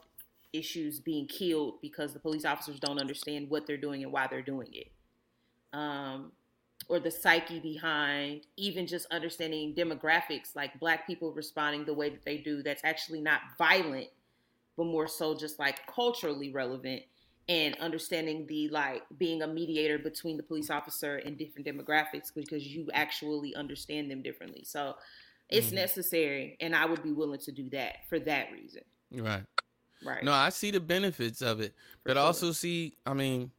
issues being killed because the police officers don't understand what they're doing and why they're doing it. Um, or the psyche behind even just understanding demographics, like black people responding the way that they do, that's actually not violent, but more so just like culturally relevant and understanding the like being a mediator between the police officer and different demographics because you actually understand them differently. So it's Mhm. necessary and I would be willing to do that for that reason. Right. Right. No, I see the benefits of it, but sure. also see. I mean,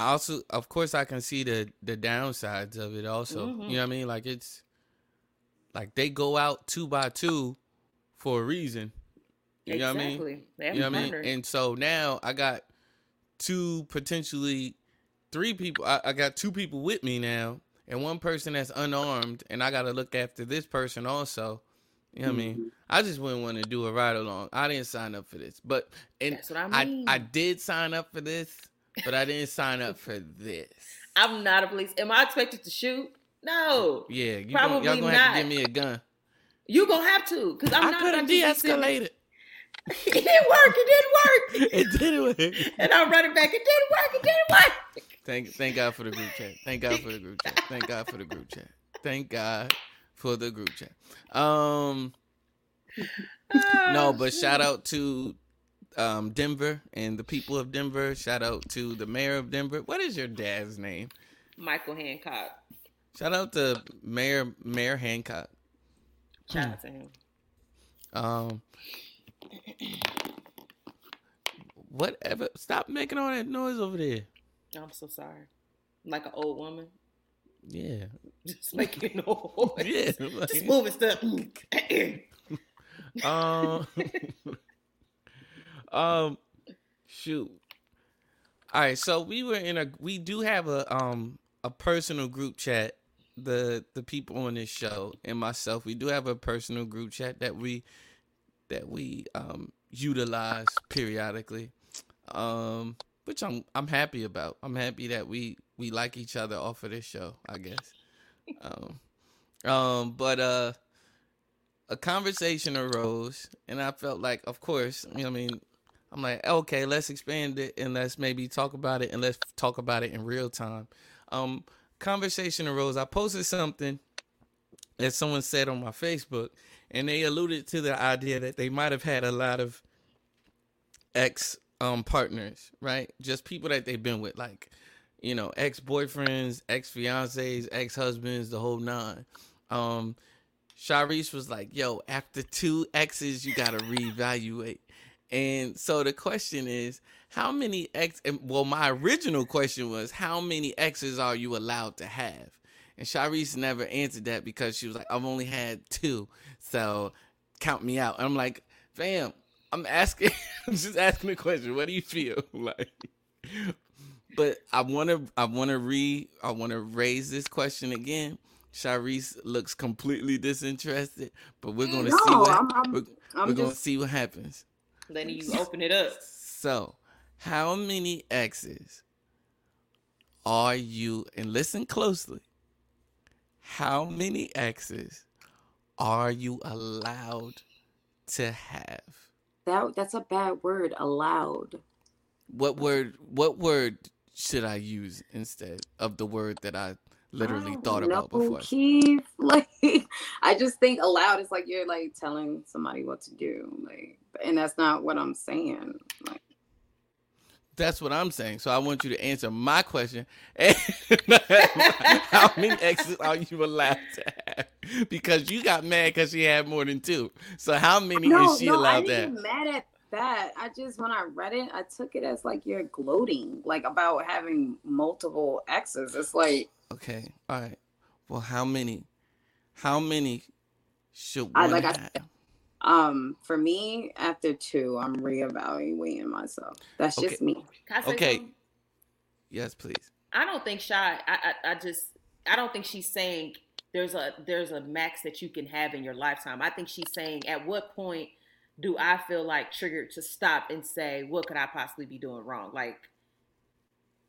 I also, of course, I can see the the downsides of it. Also, Mhm. you know what I mean? Like it's like they go out two by two for a reason. You know what I mean? They You know what I mean? And so now I got two potentially three people. I, I got two people with me now, and one person that's unarmed, and I got to look after this person also. You know what I mean? Mm-hmm. I just wouldn't want to do a ride along. I didn't sign up for this, but and That's what I mean. I did sign up for this, but I didn't sign up for this. I'm not a police. Am I expected to shoot? No. Yeah, you Probably gonna, y'all gonna have to give me a gun. You gonna have to, cause I'm I not could have about to just be sitting- de-escalated. It didn't work. It didn't work. It didn't work. and I'm running back. It didn't work. It didn't work. Thank thank God for the group chat. Thank God for the group chat. Thank God for the group chat. Thank God for the group chat. Um no, but shout out to um Denver and the people of Denver. Shout out to the mayor of Denver. What is your dad's name? Michael Hancock. Shout out to Mayor Mayor Hancock. Shout out to him. Um whatever. Stop making all that noise over there. I'm so sorry. I'm like an old woman. Yeah. Just making noise. Yeah. Just moving stuff. Um, um, shoot. All right, so we were in a. We do have a um a personal group chat. The the people on this show and myself, we do have a personal group chat that we that we um utilize periodically. Um, which I'm I'm happy about. I'm happy that we we like each other off of this show. I guess. Um, um, but uh a conversation arose and I felt like of course, you know I mean, I'm like, okay, let's expand it and let's maybe talk about it and let's talk about it in real time. Um conversation arose. I posted something that someone said on my Facebook and they alluded to the idea that they might have had a lot of ex um partners, right? Just people that they've been with like you know, ex boyfriends, ex fiancés, ex husbands, the whole nine. Um, Sharice was like, yo, after two exes, you got to reevaluate. And so the question is, how many ex? Well, my original question was, how many exes are you allowed to have? And Sharice never answered that because she was like, I've only had two, so count me out. And I'm like, fam, I'm asking, I'm just asking a question. What do you feel like? But I want to, I want to re, I want to raise this question again. Sharice looks completely disinterested, but we're gonna see what I'm- I'm- we're, I'm we're gonna see what happens. Letting you open it up. So, how many exes are you? And listen closely. How many exes are you allowed to have? That that's a bad word. Allowed. What word? What word should I use instead of the word that I literally I thought about before? Keith. Like, I just think allowed is like you're like telling somebody what to do. Like, and that's not what I'm saying. Like, That's what I'm saying. So I want you to answer my question. How many exes are you allowed to have? Because you got mad because she had more than two. So how many no, is she no, allowed to have? mad at that. I just when I read it, I took it as like you're gloating, like about having multiple exes. It's like Okay. All right. Well, how many? How many should I- like I um for me after two, I'm reevaluating myself. That's just me. Can I say Okay. something? yes, please. I don't think shy. I, I I just I don't think she's saying there's a there's a max that you can have in your lifetime. I think she's saying at what point do I feel like triggered to stop and say what could I possibly be doing wrong, like,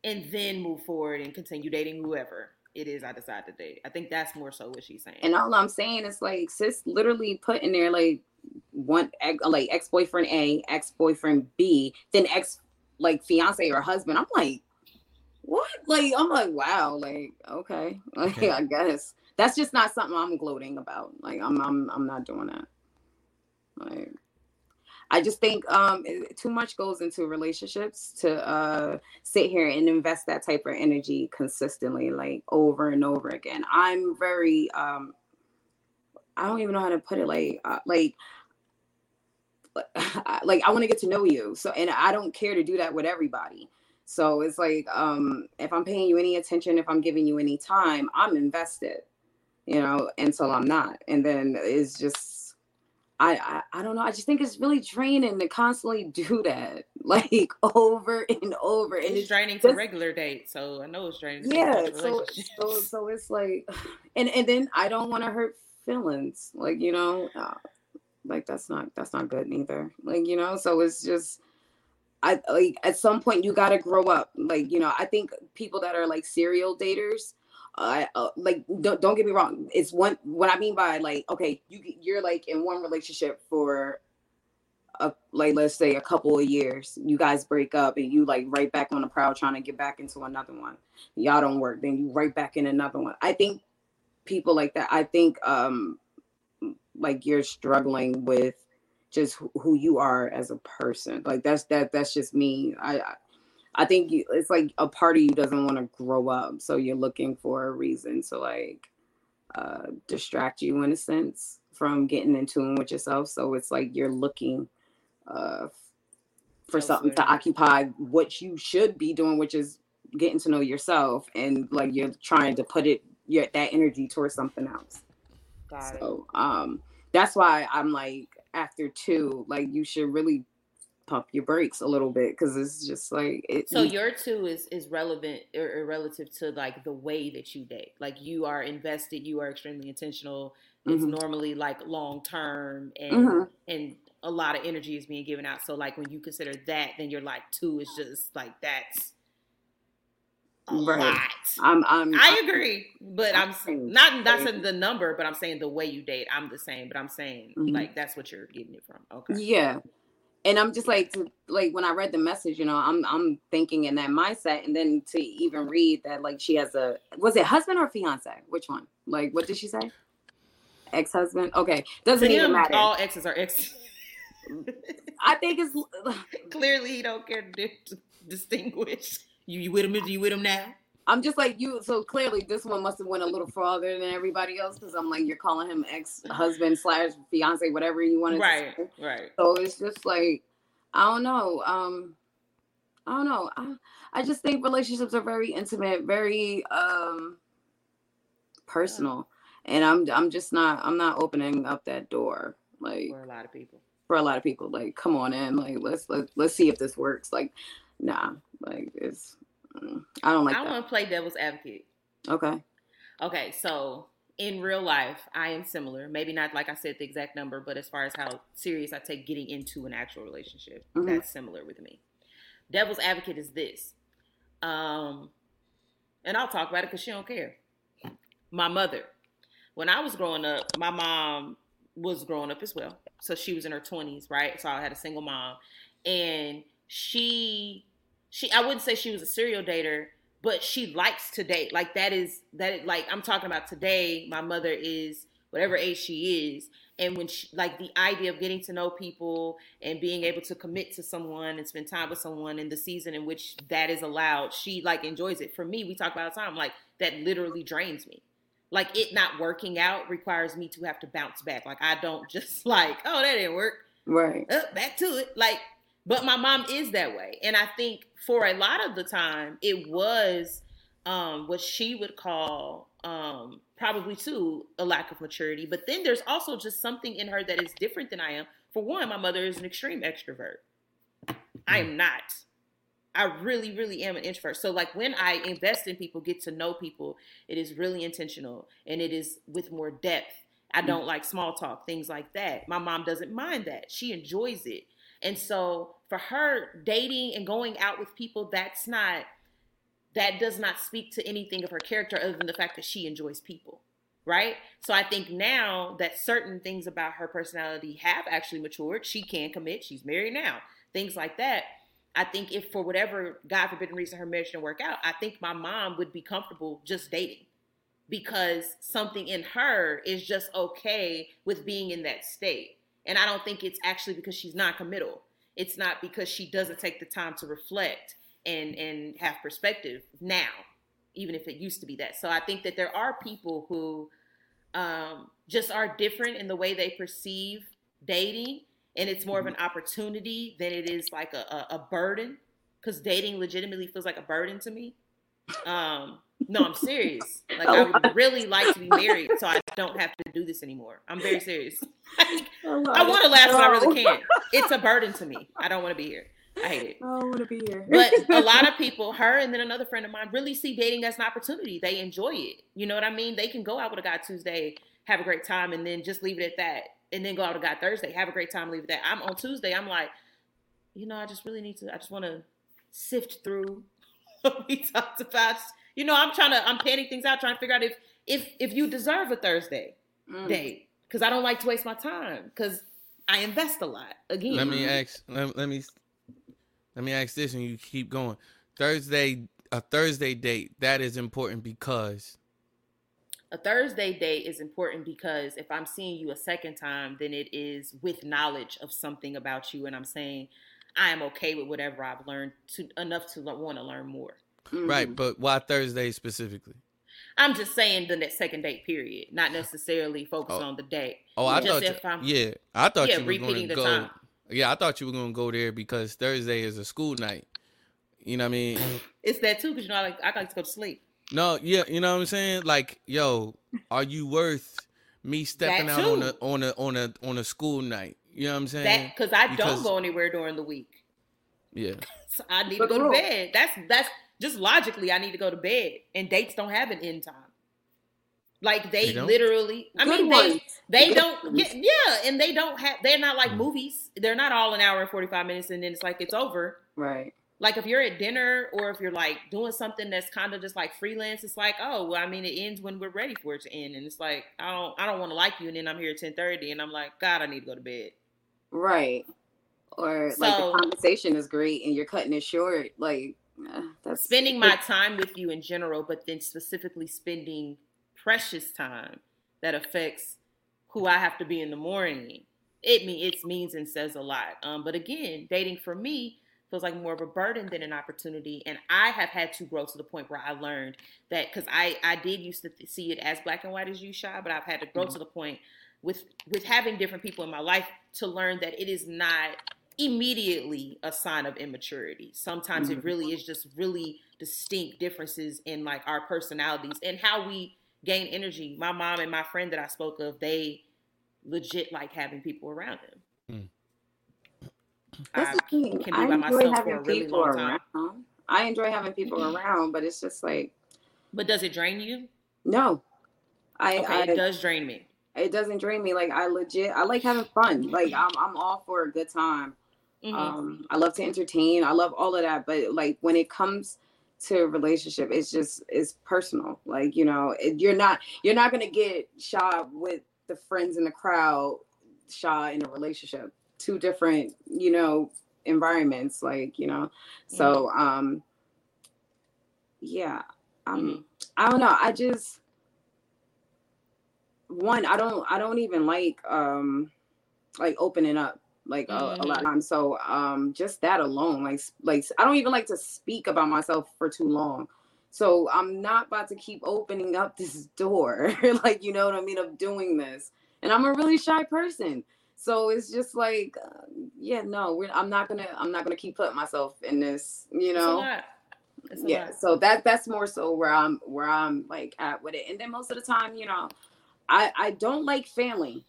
and then move forward and continue dating whoever it is I decide to date. I think that's more so what she's saying. And all I'm saying is like sis literally put in there like one like ex boyfriend A, ex boyfriend B, then ex like fiance or husband. I'm like, what? Like I'm like, wow, like okay, like Okay. I guess that's just not something I'm gloating about. Like I'm I'm I'm not doing that. Like I just think um too much goes into relationships to uh sit here and invest that type of energy consistently like over and over again. I'm very um I don't even know how to put it like uh, like like I want to get to know you. So and I don't care to do that with everybody. So it's like um if I'm paying you any attention, if I'm giving you any time, I'm invested. You know, until I'm not. And then it's just I, I, I don't know. I just think it's really draining to constantly do that, like over and over. And it's, it's draining to regular date, so I know it's draining. Yeah, so so so it's like, and and then I don't want to hurt feelings, like you know, uh, like that's not that's not good neither. Like you know, so it's just. I like at some point you got to grow up. Like, you know, I think people that are like serial daters, I uh, like don't, don't get me wrong. It's one what I mean by like okay, you you're like in one relationship for a like let's say a couple of years. You guys break up and you like right back on the prowl trying to get back into another one. Y'all don't work, then you right back in another one. I think people like that. I think um like you're struggling with just who you are as a person. Like that's that that's just me. I, I think you, it's like a part of you doesn't want to grow up, so you're looking for a reason to like uh, distract you in a sense from getting in tune with yourself. So it's like you're looking uh, for That's something to occupy what you should be doing, which is getting to know yourself, and like you're trying to put it your that energy towards something else. Got so it. um, that's why I'm like after two, like you should really pump your brakes a little bit because it's just like it, so your two is is relevant or, or, relative to like the way that you date like you are invested you are extremely intentional it's mm-hmm. normally like long term and mm-hmm. and a lot of energy is being given out so like when you consider that then you're like two is just like that's a right. lot. I'm, I'm, I agree, but I'm, I'm not not saying the number, but I'm saying the way you date. I'm the same, but I'm saying mm-hmm. like that's what you're getting it from. Okay. Yeah, and I'm just like to, like when I read the message, you know, I'm I'm thinking in that mindset, and then to even read that like she has a was it husband or fiance? Which one? Like what did she say? Ex husband. Okay, doesn't even matter. All exes are ex. I think it's clearly he don't care to distinguish. You you with him? You with him now? I'm just like you. So clearly, this one must have went a little farther than everybody else because I'm like, you're calling him ex husband slash fiance, whatever you want to right, say. Right. So it's just like, I don't know. Um, I don't know. I, I just think relationships are very intimate, very um personal, and I'm I'm just not I'm not opening up that door like for a lot of people. For a lot of people, like, come on in, like, let's let let's see if this works. Like, nah, like it's I don't like. I want to play devil's advocate. Okay. Okay, so in real life, I am similar. Maybe not like I said the exact number, but as far as how serious I take getting into an actual relationship, mm-hmm. that's similar with me. Devil's advocate is this, um, and I'll talk about it because she don't care. My mother, when I was growing up, my mom was growing up as well, so she was in her twenties, right? So I had a single mom, and she she I wouldn't say she was a serial dater, but she likes to date. Like that is that like I'm talking about today. My mother is whatever age she is, and when she like the idea of getting to know people and being able to commit to someone and spend time with someone in the season in which that is allowed, she like enjoys it. For me, we talk about time like that literally drains me. Like it not working out requires me to have to bounce back. Like I don't just like, oh, that didn't work. Right. Uh, back to it. Like but my mom is that way. And I think for a lot of the time, it was um, what she would call um, probably too a lack of maturity. But then there's also just something in her that is different than I am. For one, my mother is an extreme extrovert. I am not. I really, really am an introvert. So, like, when I invest in people, get to know people, it is really intentional and it is with more depth. I don't like small talk, things like that. My mom doesn't mind that. She enjoys it. And so for her dating and going out with people, that's not that does not speak to anything of her character other than the fact that she enjoys people. Right? So I think now that certain things about her personality have actually matured, she can commit, she's married now, things like that. I think if for whatever God forbidden reason her marriage didn't work out, I think my mom would be comfortable just dating because something in her is just okay with being in that state. And I don't think it's actually because she's not committal. It's not because she doesn't take the time to reflect and and have perspective now, even if it used to be that. So I think that there are people who um, just are different in the way they perceive dating, and it's more of an opportunity than it is like a, a, a burden because dating legitimately feels like a burden to me. Um, no, I'm serious. Like oh I would really like to be married, so I don't have to do this anymore. I'm very serious. Like, oh I want to laugh, but I really can't. It's a burden to me. I don't want to be here. I hate it. I don't want to be here. But a lot of people, her and then another friend of mine, really see dating as an opportunity. They enjoy it. You know what I mean? They can go out with a guy Tuesday, have a great time, and then just leave it at that. And then go out with a guy Thursday, have a great time, leave it at that. I'm on Tuesday. I'm like, you know, I just really need to. I just want to sift through what we talked about. You know, I'm trying to. I'm panning things out, trying to figure out if if if you deserve a Thursday Mm. date because I don't like to waste my time because I invest a lot. Again, Let me ask. Let, let me let me ask this, and you keep going. Thursday, a Thursday date that is important because a Thursday date is important because if I'm seeing you a second time, then it is with knowledge of something about you, and I'm saying I am okay with whatever I've learned to enough to want to learn more. Mhm. right. But why Thursday specifically? I'm just saying the next second date period, not necessarily focus Oh. on the date. Oh, I Just thought. if You, I'm- yeah, I thought Yeah, you were going repeating to the go. time. Yeah, I thought you were going to go there because Thursday is a school night. You know what I mean? It's that too because you know I like I like to go to sleep. No, yeah, you know what I'm saying? Like, yo, are you worth me stepping out on a on a on a on a school night? You know what I'm saying? That because I Because- don't go anywhere during the week. yeah. So I need But to go to bed. That's that's just logically I need to go to bed. And dates don't have an end time. Like they, They literally I Good mean they ones. they Good don't ones. yeah, yeah, and they don't have they're not Mm. like movies. They're not all an hour and 45 minutes and then it's like it's over. Right. Like if you're at dinner or if you're like doing something that's kind of just like freelance, it's like, oh, well, I mean, it ends when we're ready for it to end, and it's like, I don't, I don't want to like you, and then I'm here at ten thirty, and I'm like, God, I need to go to bed. Right. Or like the conversation is great and you're cutting it short. Like uh, spending my time with you in general, but then specifically spending precious time that affects who I have to be in the morning. It mean it means and says a lot. Um, but again, dating for me feels like more of a burden than an opportunity, and I have had to grow to the point where I learned that because I I did used to see it as black and white as you shy, but I've had to grow to the point with with having different people in my life to learn that it is not immediately a sign of immaturity. Sometimes it Mhm. really is just really distinct differences in like our personalities and how we gain energy. My mom and my friend that I spoke of, they legit like having people around them. That's I the thing. can I by enjoy myself for having a really people long time. around. I enjoy having people around, but it's just like But does it drain you? no. I, Okay, I it does drain me. it doesn't drain me. Like I legit I like having fun. Like I'm I'm all for a good time. Mhm. Um I love to entertain. I love all of that. But like when it comes to relationship, it's just it's personal. Like, you know, it, you're not you're not gonna get shot with the friends in the crowd shot in a relationship. Two different, you know, environments. Like, you know. So um yeah. Um Mhm. I don't know. I just one, I don't I don't even like um like opening up like a, a lot of times. So um just that alone, like like I don't even like to speak about myself for too long. So I'm not about to keep opening up this door, like you know what I mean, of doing this. And I'm a really shy person. So it's just like, uh, yeah, no, we're, I'm not gonna, I'm not gonna keep putting myself in this, you know lot. It's a yeah lot. so that that's more so where i'm where i'm like at with it and then most of the time you know i i don't like family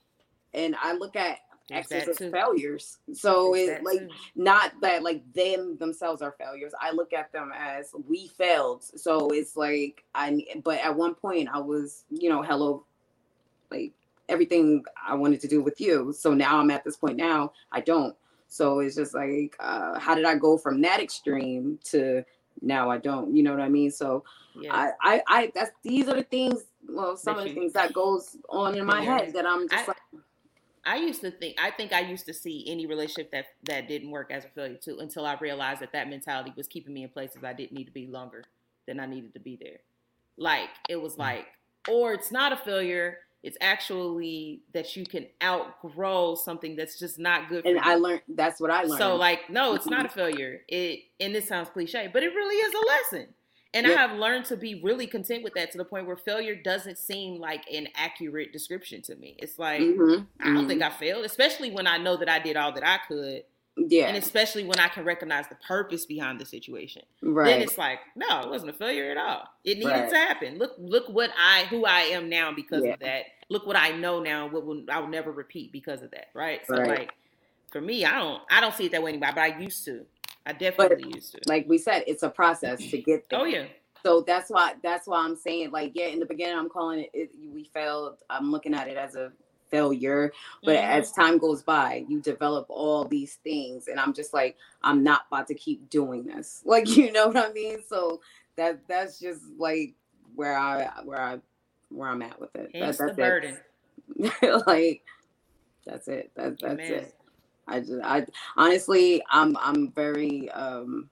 and i look at Exes as failures so There's it like too. not that like them themselves are failures i look at them as we failed so it's like i but at one point i was you know hello like everything i wanted to do with you so now i'm at this point now i don't so it's just like uh how did i go from that extreme to now i don't you know what i mean so yeah. I, I, I, that's these are the things. Well, some That of the you- things that goes on in my Yeah. head that I'm just I- like, I used to think I think I used to see any relationship that that didn't work as a failure too until I realized that that mentality was keeping me in places I didn't need to be longer than I needed to be there. Like it was mm. like or it's not a failure, it's actually that you can outgrow something that's just not good for and you. I learned. That's what I learned. So like no, it's not mm-hmm. a failure. It and this sounds cliche, but it really is a lesson. And I have learned to be really content with that to the point where failure doesn't seem like an accurate description to me. It's like Mhm, I don't mhm. think I failed, especially when I know that I did all that I could, Yeah. and especially when I can recognize the purpose behind the situation. right. Then it's like, no, it wasn't a failure at all. It needed Right. to happen. Look, look what I, who I am now because Yeah. of that. Look what I know now. What will I will never repeat because of that. Right. So Right. like, for me, I don't, I don't see it that way anymore. But I used to. I definitely used to. like we said, it's a process to get there. oh yeah. So that's why that's why I'm saying like yeah, in the beginning I'm calling it, it we failed. I'm looking at it as a failure, but Mhm. as time goes by, you develop all these things, and I'm just like I'm not about to keep doing this. Like you know what I mean? So that that's just like where I where I where I'm at with it. That, that's the burden. like that's it. That, that's it. I just I honestly I'm I'm very um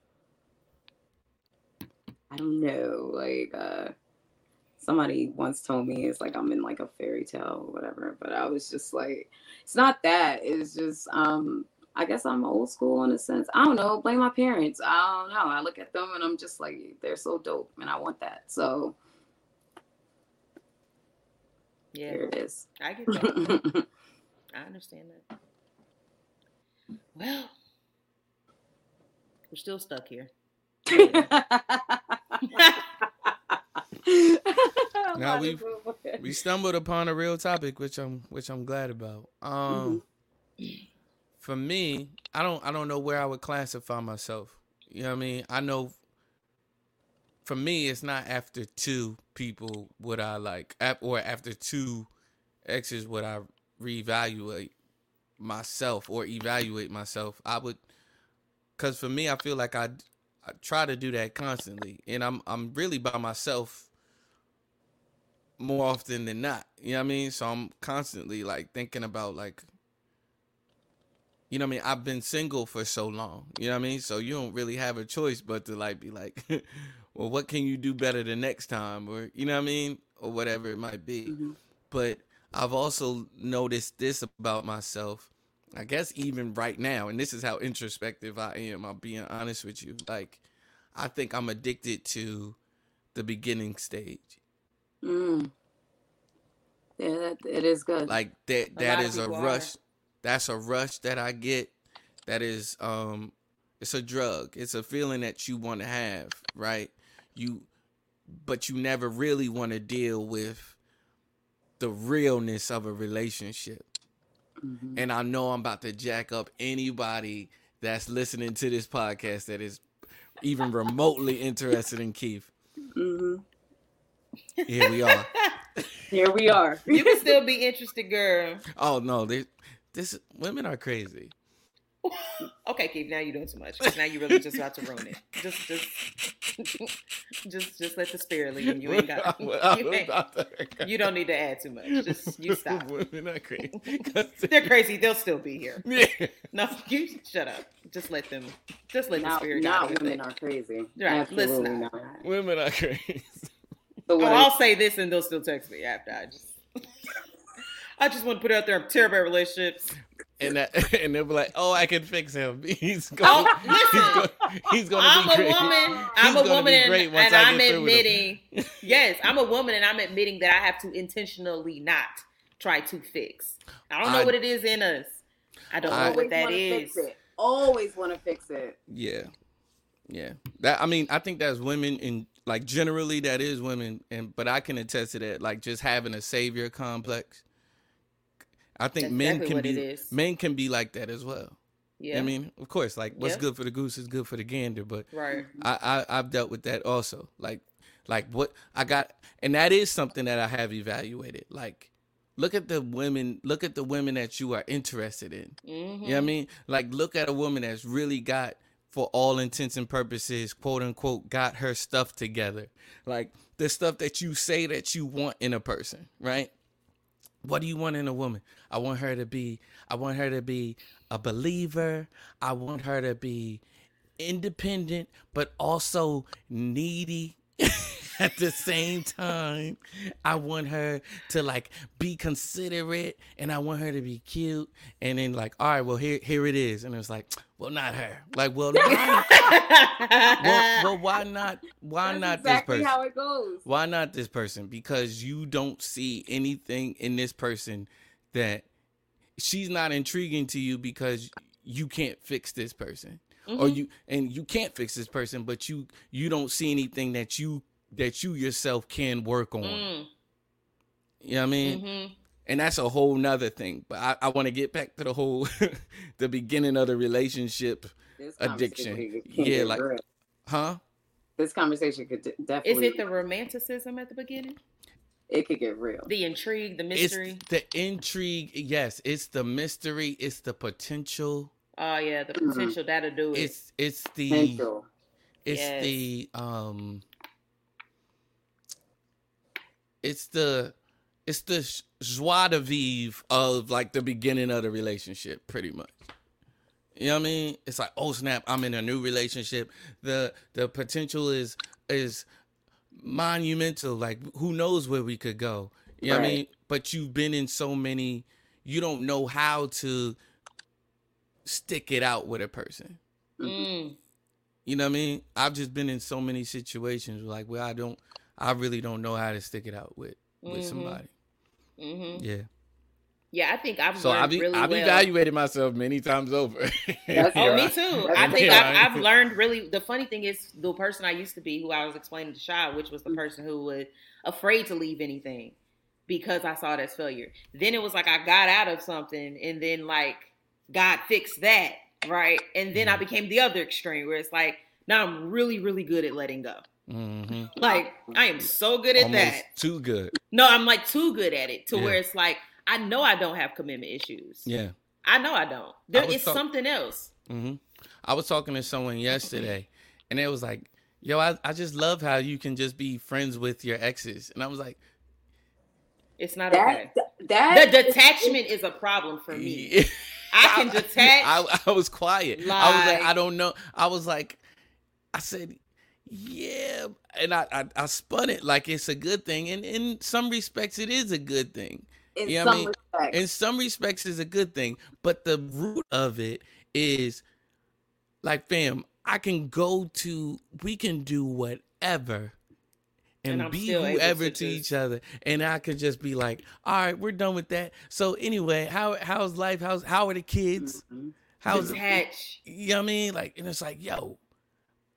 I don't know like uh somebody once told me it's like I'm in like a fairy tale or whatever but I was just like it's not that it's just um I guess I'm old school in a sense I don't know blame my parents I don't know I look at them and I'm just like they're so dope and I want that so Yeah. there it is I get that. I understand that. Well, we're still stuck here. Now we we stumbled upon a real topic, which I'm which I'm glad about. Um, for me, I don't I don't know where I would classify myself. You know what I mean? I know. For me, it's not after two people would I like, ap- or after two exes would I reevaluate myself or evaluate myself. I would, cause for me, I feel like I I try to do that constantly, and I'm I'm really by myself more often than not. You know what I mean? So I'm constantly like thinking about like you know what I mean? I've been single for so long. You know what I mean? So you don't really have a choice but to like be like, well, what can you do better the next time? Or you know what I mean? Or whatever it might be. Mm-hmm. But I've also noticed this about myself. I guess even right now, and this is how introspective I am, I'm being honest with you. Like, I think I'm addicted to the beginning stage. Mm. Yeah, that, it is good. like that A that of is a people are. rush that's a rush that i get that is um it's a drug it's a feeling that you want to have right you but you never really want to deal with the realness of a relationship Mhm. and i know i'm about to jack up anybody that's listening to this podcast that is even remotely interested in keith Mhm. here we are Here we are. You can still be interested, girl. oh no they this women are crazy Okay, Keith. Now you're doing too much. Now you're really just about to ruin it. Just, just, just, just let the spirit lead. and You ain't got. You, ain't, you don't need to add too much. Just you stop. Women are crazy. They're crazy. They'll still be here. yeah. No, you shut up. Just let them. Just let the Now, spirit now guide you. women are crazy. Right, Absolutely listen. not. Women are crazy. So Oh, I'll say this, and they'll still text me after. I just, I just want to put it out there. I'm terrible at relationships. And that, and they'll be like, "Oh, I can fix him. He's going. Oh, he's listen. going. He's going to I'm be a great. woman. He's I'm a woman, and, and I I'm get through with him. admitting. yes, I'm a woman, and I'm admitting that I have to intentionally not try to fix. I don't know I- what it is in us. I don't I- know what that is. that wanna is. Fix it. Always want to fix it. Yeah, yeah. That I mean, I think that's women in like generally that is women, and but I can attest to that. Like just having a savior complex. I think That's men exactly can be men can be like that as well. Yeah. I mean, of course, like what's Yeah. good for the goose is good for the gander, but right. I, I I've dealt with that also. Like like what I got and that is something that I have evaluated. Like look at the women look at the women that you are interested in. hmm You know what I mean? Like look at a woman that's really got for all intents and purposes, quote unquote, got her stuff together. Like the stuff that you say that you want in a person, right? What do you want in a woman? I want her to be I want her to be a believer. I want her to be independent but also needy. at the same time, I want her to like be considerate and I want her to be cute. And then like, all right, well here here it is. And it's like, well, not her. Like, well, why, well, well, why not? Why That's not exactly this person? how it goes. Why not this person? Because you don't see anything in this person that she's not intriguing to you because you can't fix this person. Or Mm-hmm. you and you can't fix this person, but you you don't see anything that you that you yourself can work on. Mm, You know what I mean? mhm. And that's a whole nother thing. But I, I want to get back to the whole the beginning of the relationship. This Addiction. conversation could- can Yeah, like- real. Huh? this conversation could definitely Is it the romanticism at the beginning? It could get real. The intrigue, the mystery? It's the intrigue. Yes, it's the mystery. It's the potential. oh yeah, the Mhm. potential that'll do it. It's it's the Potential. it's Yes. the um it's the it's the joie de vivre of like the beginning of the relationship pretty much. You know what i mean? It's like oh snap i'm in a new relationship. The the potential is is monumental. Like who knows where we could go? You know what i mean? But you've been in so many you don't know how to stick it out with a person. Mm. you know what I mean? I've just been in so many situations like where I don't, I really don't know how to stick it out with with Mhm. somebody. hmm Yeah. Yeah, I think I've So learned I've really I've well. evaluated myself many times over. That's Oh, me too. I think I've, I've learned really. The funny thing is, the person I used to be, who I was explaining to Sha, which was the person who was afraid to leave anything because I saw it as failure. Then it was like I got out of something, and then like God fixed that, right? And then I became the other extreme, where it's like now I'm really, really good at letting go. Hmm Like I am so good at Almost that. too good. No, I'm like too good at it to Yeah. where it's like I know I don't have commitment issues. Yeah. I know I don't. There was is talk- something else. hmm I was talking to someone yesterday, and it was like, "Yo, I, I just love how you can just be friends with your exes," and I was like, It's not okay. That that The detachment is a problem for me. Yeah. I can detach. I, I was quiet. I was like, Like- I don't know. I was like, I said, yeah, and I, I I spun it like it's a good thing, and in some respects, it is a good thing. in you know what I some mean? respects. In some respects, it's a good thing, but the root of it is like, fam, I can go to, we can do whatever. And, And be still whoever to to each other, and I could just be like, "All right, we're done with that." So anyway, how how's life? How's how are the kids? Mhm. How's detach. you know what I mean? Like, and it's like, yo,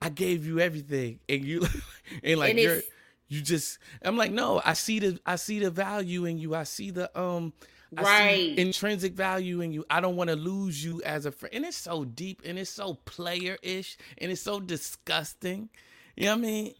I gave you everything, and you, and like And you're, you just. I'm like, no, I see the, I see the value in you. I see the, um, I see Right. intrinsic value in you. I don't want to lose you as a friend, and it's so deep, and it's so player ish, and it's so disgusting. You know what I mean?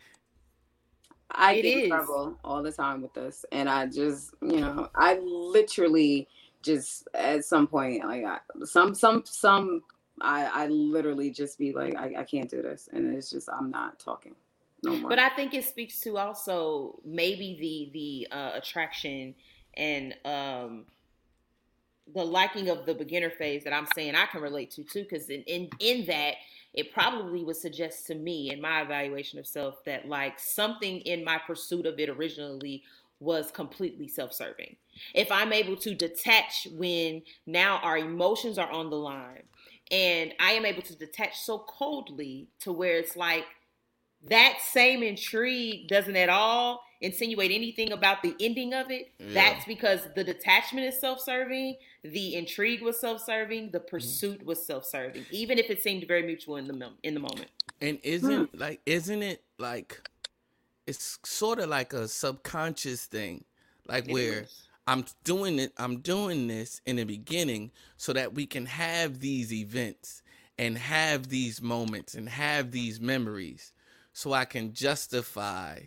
I It get in trouble all the time with this, and I just, you know, I literally just at some point, like I, some, some, some, I, I literally just be like, I, I can't do this, and it's just I'm not talking no more. But I think it speaks to also maybe the the uh, attraction and um the liking of the beginner phase that I'm saying I can relate to too, because in, in in that it probably would suggest to me in my evaluation of self that like something in my pursuit of it originally was completely self-serving. If I'm able to detach when now our emotions are on the line and I am able to detach so coldly to where it's like that same intrigue doesn't at all insinuate anything about the ending of it. Yeah. That's because the detachment is self-serving, the intrigue was self-serving, the mm-hmm. pursuit was self-serving, even if it seemed very mutual in the mom- in the moment. And isn't hmm. like, isn't it like, it's sort of like a subconscious thing, like It where. is. I'm doing it. I'm doing this in the beginning so that we can have these events and have these moments and have these memories, so I can justify.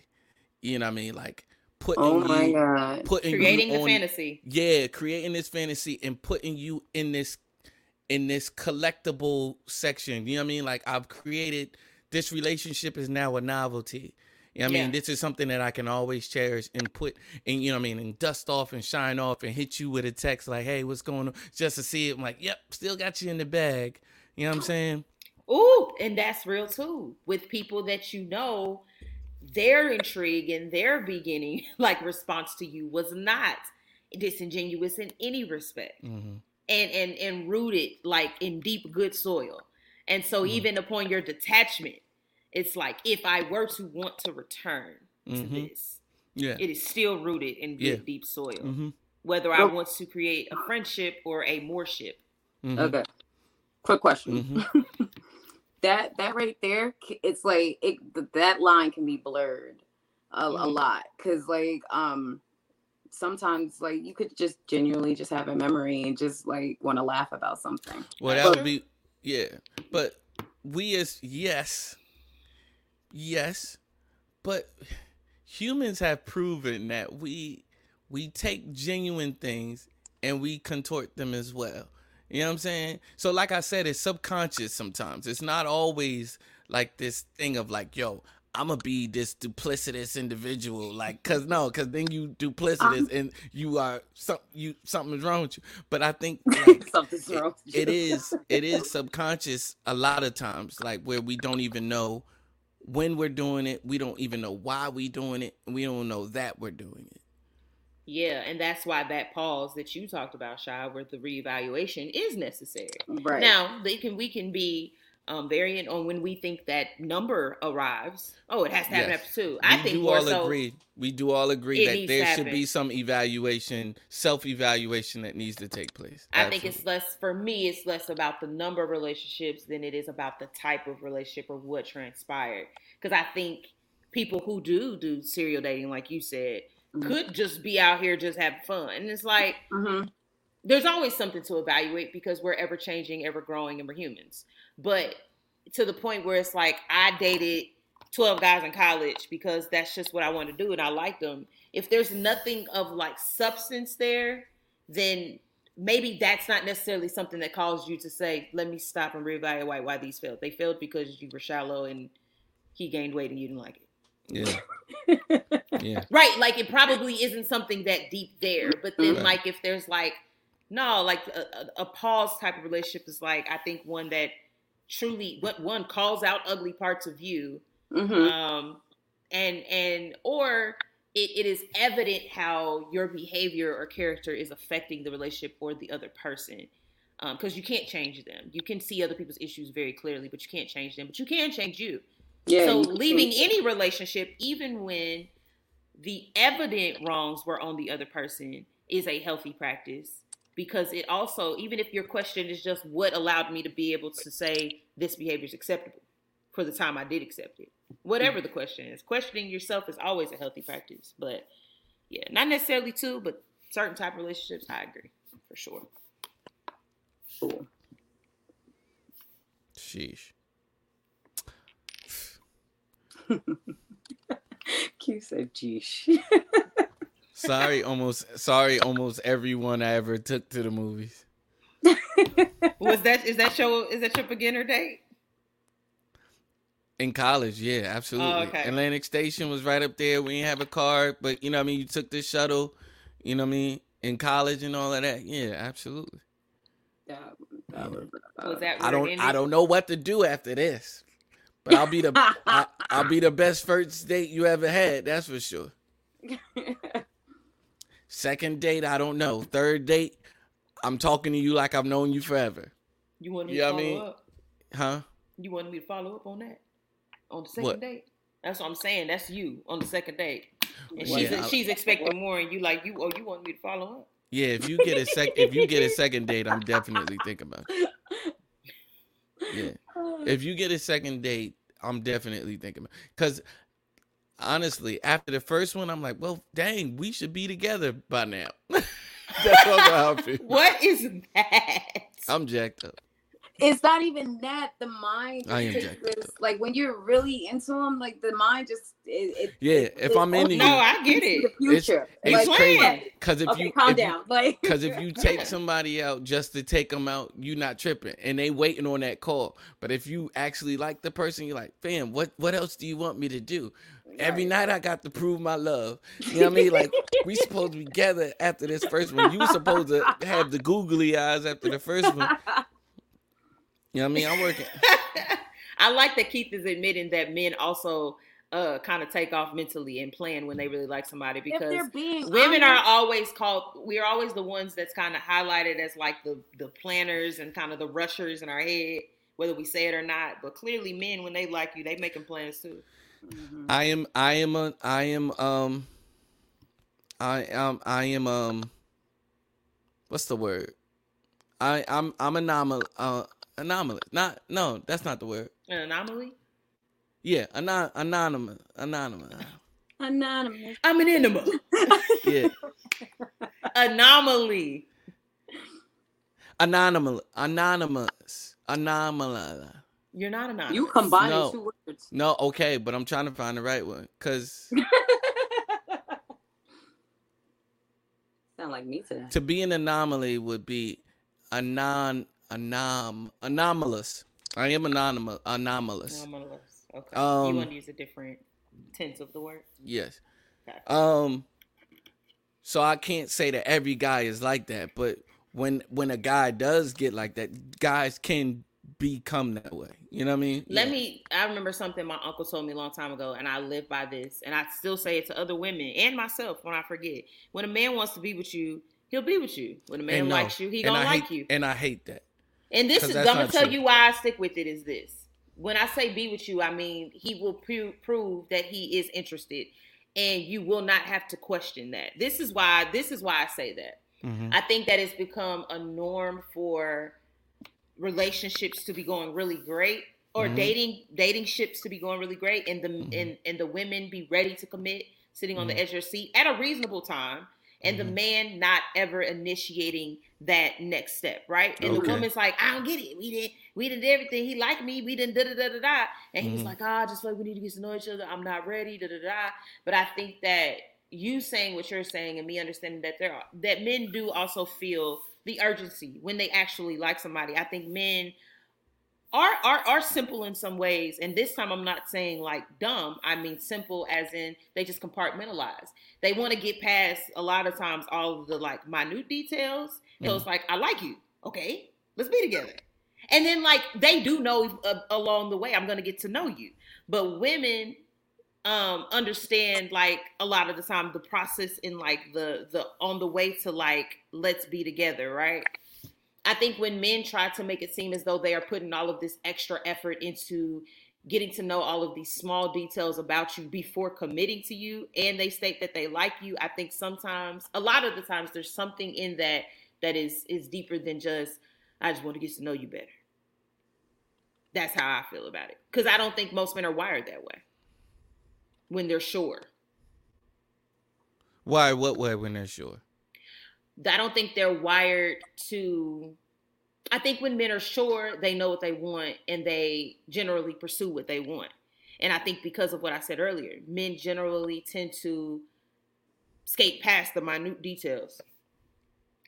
You know what I mean? Like putting oh my you, god, putting you creating the fantasy. Yeah, creating this fantasy and putting you in this in this collectible section. You know what I mean? Like I've created this relationship is now a novelty. You know what I mean? Yeah. This is something that I can always cherish and put and you know what I mean and dust off and shine off and hit you with a text like, hey, what's going on? Just to see it. I'm like, yep, still got you in the bag. You know what I'm saying? Ooh, and that's real too. With people that you know their intrigue and their beginning, like response to you, was not disingenuous in any respect, hmm and and and rooted like in deep good soil. And so Mhm. even upon your detachment, it's like if I were to want to return to Mhm. this, Yeah. it is still rooted in good Yeah. deep soil. hmm Whether I want to create a friendship or a moreship. hmm Okay. Quick question. hmm that that right there it's like it that line can be blurred a, a Mhm. lot because like um sometimes like you could just genuinely just have a memory and just like want to laugh about something Well, that Sure. would be yeah, but we as yes, yes, but humans have proven that we we take genuine things and we contort them as well. You know what I'm saying? So, like I said, it's subconscious sometimes. It's not always like this thing of like, yo, I'm gonna be this duplicitous individual, like, cause no, cause then you duplicitous um, and you are some you something's wrong with you. But I think like, something's it- wrong it is it is subconscious a lot of times like where we don't even know when we're doing it we don't even know why we're doing it we don't know that we're doing it Yeah, and that's why that pause that you talked about, Sha, where the reevaluation is necessary. right Now, they can we can be um, variant on when we think that number arrives. Oh, it has to happen Yes. after two. we I think do all so. agree we do all agree that there to should be some evaluation self-evaluation that needs to take place I think it's less for me. It's less about the number of relationships than it is about the type of relationship or what transpired. Because I think people who do do serial dating, like you said, Mhm. could just be out here just having fun, and it's like hmm there's always something to evaluate because we're ever changing, ever growing, and we're humans. But to the point where it's like I dated 12 guys in college because that's just what I want to do and I like them. If there's nothing of like substance there, then maybe that's not necessarily something that caused you to say, let me stop and reevaluate why these failed. They failed because you were shallow and he gained weight and you didn't like it. yeah yeah Right, like it probably isn't something that deep there. But then, Right. like, if there's like, no, like a, a, a pause type of relationship is like, I think one that truly, what one calls out ugly parts of you, hmm um, and and or it, it is evident how your behavior or character is affecting the relationship or the other person. Because you can't change them. You can see other people's issues very clearly, but you can't change them. But you can change you yeah so you leaving any relationship even when the evident wrongs were on the other person is a healthy practice because it also even if your question is just what allowed me to be able to say this behavior is acceptable for the time I did accept it whatever the question is. Questioning yourself is always a healthy practice but yeah not necessarily two but certain type of relationships I agree for sure. Cool. sheesh. Q said geesh sorry almost sorry almost everyone i ever took to the movies was that is that your is that your beginner date In college, yeah, absolutely. Oh, okay. Atlantic Station was right up there. We didn't have a car, but you know what I mean? You took the shuttle, you know what I mean? In college and all of that. Yeah, absolutely. that, that was, uh, was that I don't I don't know what to do after this. But I'll be the I, I'll be the best first date you ever had, that's for sure. Second date, I don't know. Third date, I'm talking to you like I've known you forever. you want me I to follow mean- up Huh? You wanted me to follow up on that on the second What? date? That's what I'm saying. That's you on the second date, and Well, she's yeah, I- she's expecting more, and you like you. Oh, you want me to follow up? Yeah, if you get a sec if you get a second date, I'm definitely thinking about it. Yeah. if you get a second date, I'm definitely thinking about because honestly, after the first one, I'm like, well, dang, we should be together by now. That's how I feel. What is that? I'm jacked up. it's not even that the mind I am jacked this, like when you're really into them like the mind just it, it Yeah, it- if I'm into opens no, you, I get it. the future it's like, crazy because if okay, you calm if you- down like Because if you take somebody out just to take them out, you not tripping, and they waiting on that call. But if you actually like the person, you're like, fam, what what else do you want me to do? Every Right. night I got to prove my love. You know what I mean? Like we supposed to be together after this first one. You were supposed to have the googly eyes after the first one. You know what I mean? I'm working. I like that Keith is admitting that men also uh kind of take off mentally and plan when they really like somebody because they're being women are always called we are always the ones that's kind of highlighted as like the the planners and kind of the rushers in our head whether we say it or not but clearly men when they like you they making plans too Mhm. I am I am a I am um I am I am um what's the word? I I'm I'm anomal uh anomalous. Not no, that's not the word. an anomaly Yeah, anon anonymous anonymous. anonymous. i'm an animal Yeah. anomaly Anonymous anonymous anomalous. You're not anonymous You combine No. two words. No, okay, but I'm trying to find the right one cuz Sound like me today. to be an anomaly would be anon anom anomalous. I am anonymous anomalous. anomalous okay Um, you want to use a different tense of the word Yes. Gotcha. Um so I can't say that every guy is like that, but when when a guy does get like that, guys can become that way. You know what I mean? Let Yeah. me. I remember something my uncle told me a long time ago, and I live by this, and I still say it to other women and myself when I forget. When a man wants to be with you, he'll be with you. When a man no, likes you, he gonna like hate, you. And I hate that. And this is I'm gonna tell true. you why I stick with it. Is this when I say be with you, I mean he will pro- prove that he is interested, and you will not have to question that. This is why. This is why I say that. Mhm. I think that it's become a norm for relationships to be going really great or Mhm. dating dating ships to be going really great and the Mhm. and, and the women be ready to commit sitting on Mhm. the edge of their seat at a reasonable time and the Mhm. man not ever initiating that next step right and Okay. the woman's like i don't get it we did we did everything he liked me we didn't da da da da da and he's Mhm. like ah, I just like we need to get to know each other i'm not ready da da da but i think that you saying what you're saying and me understanding that there are that men do also feel the urgency when they actually like somebody. I think men are are are simple in some ways, and this time I'm not saying like dumb. I mean simple as in they just compartmentalize. They want to get past a lot of times all of the like minute details. So it's like I like you, okay, let's be together. And then like they do know uh, along the way I'm gonna get to know you. But women um understand like a lot of the time the process in like the the on the way to like let's be together right? I think when men try to make it seem as though they are putting all of this extra effort into getting to know all of these small details about you before committing to you and they state that they like you i think sometimes a lot of the times there's something in that that is is deeper than just i just want to get to know you better. That's how i feel about it. Because i don't think most men are wired that way when they're sure. Why? What way when they're sure? I don't think they're wired to. I think when men are sure, they know what they want and they generally pursue what they want. And I think because of what I said earlier, men generally tend to skate past the minute details.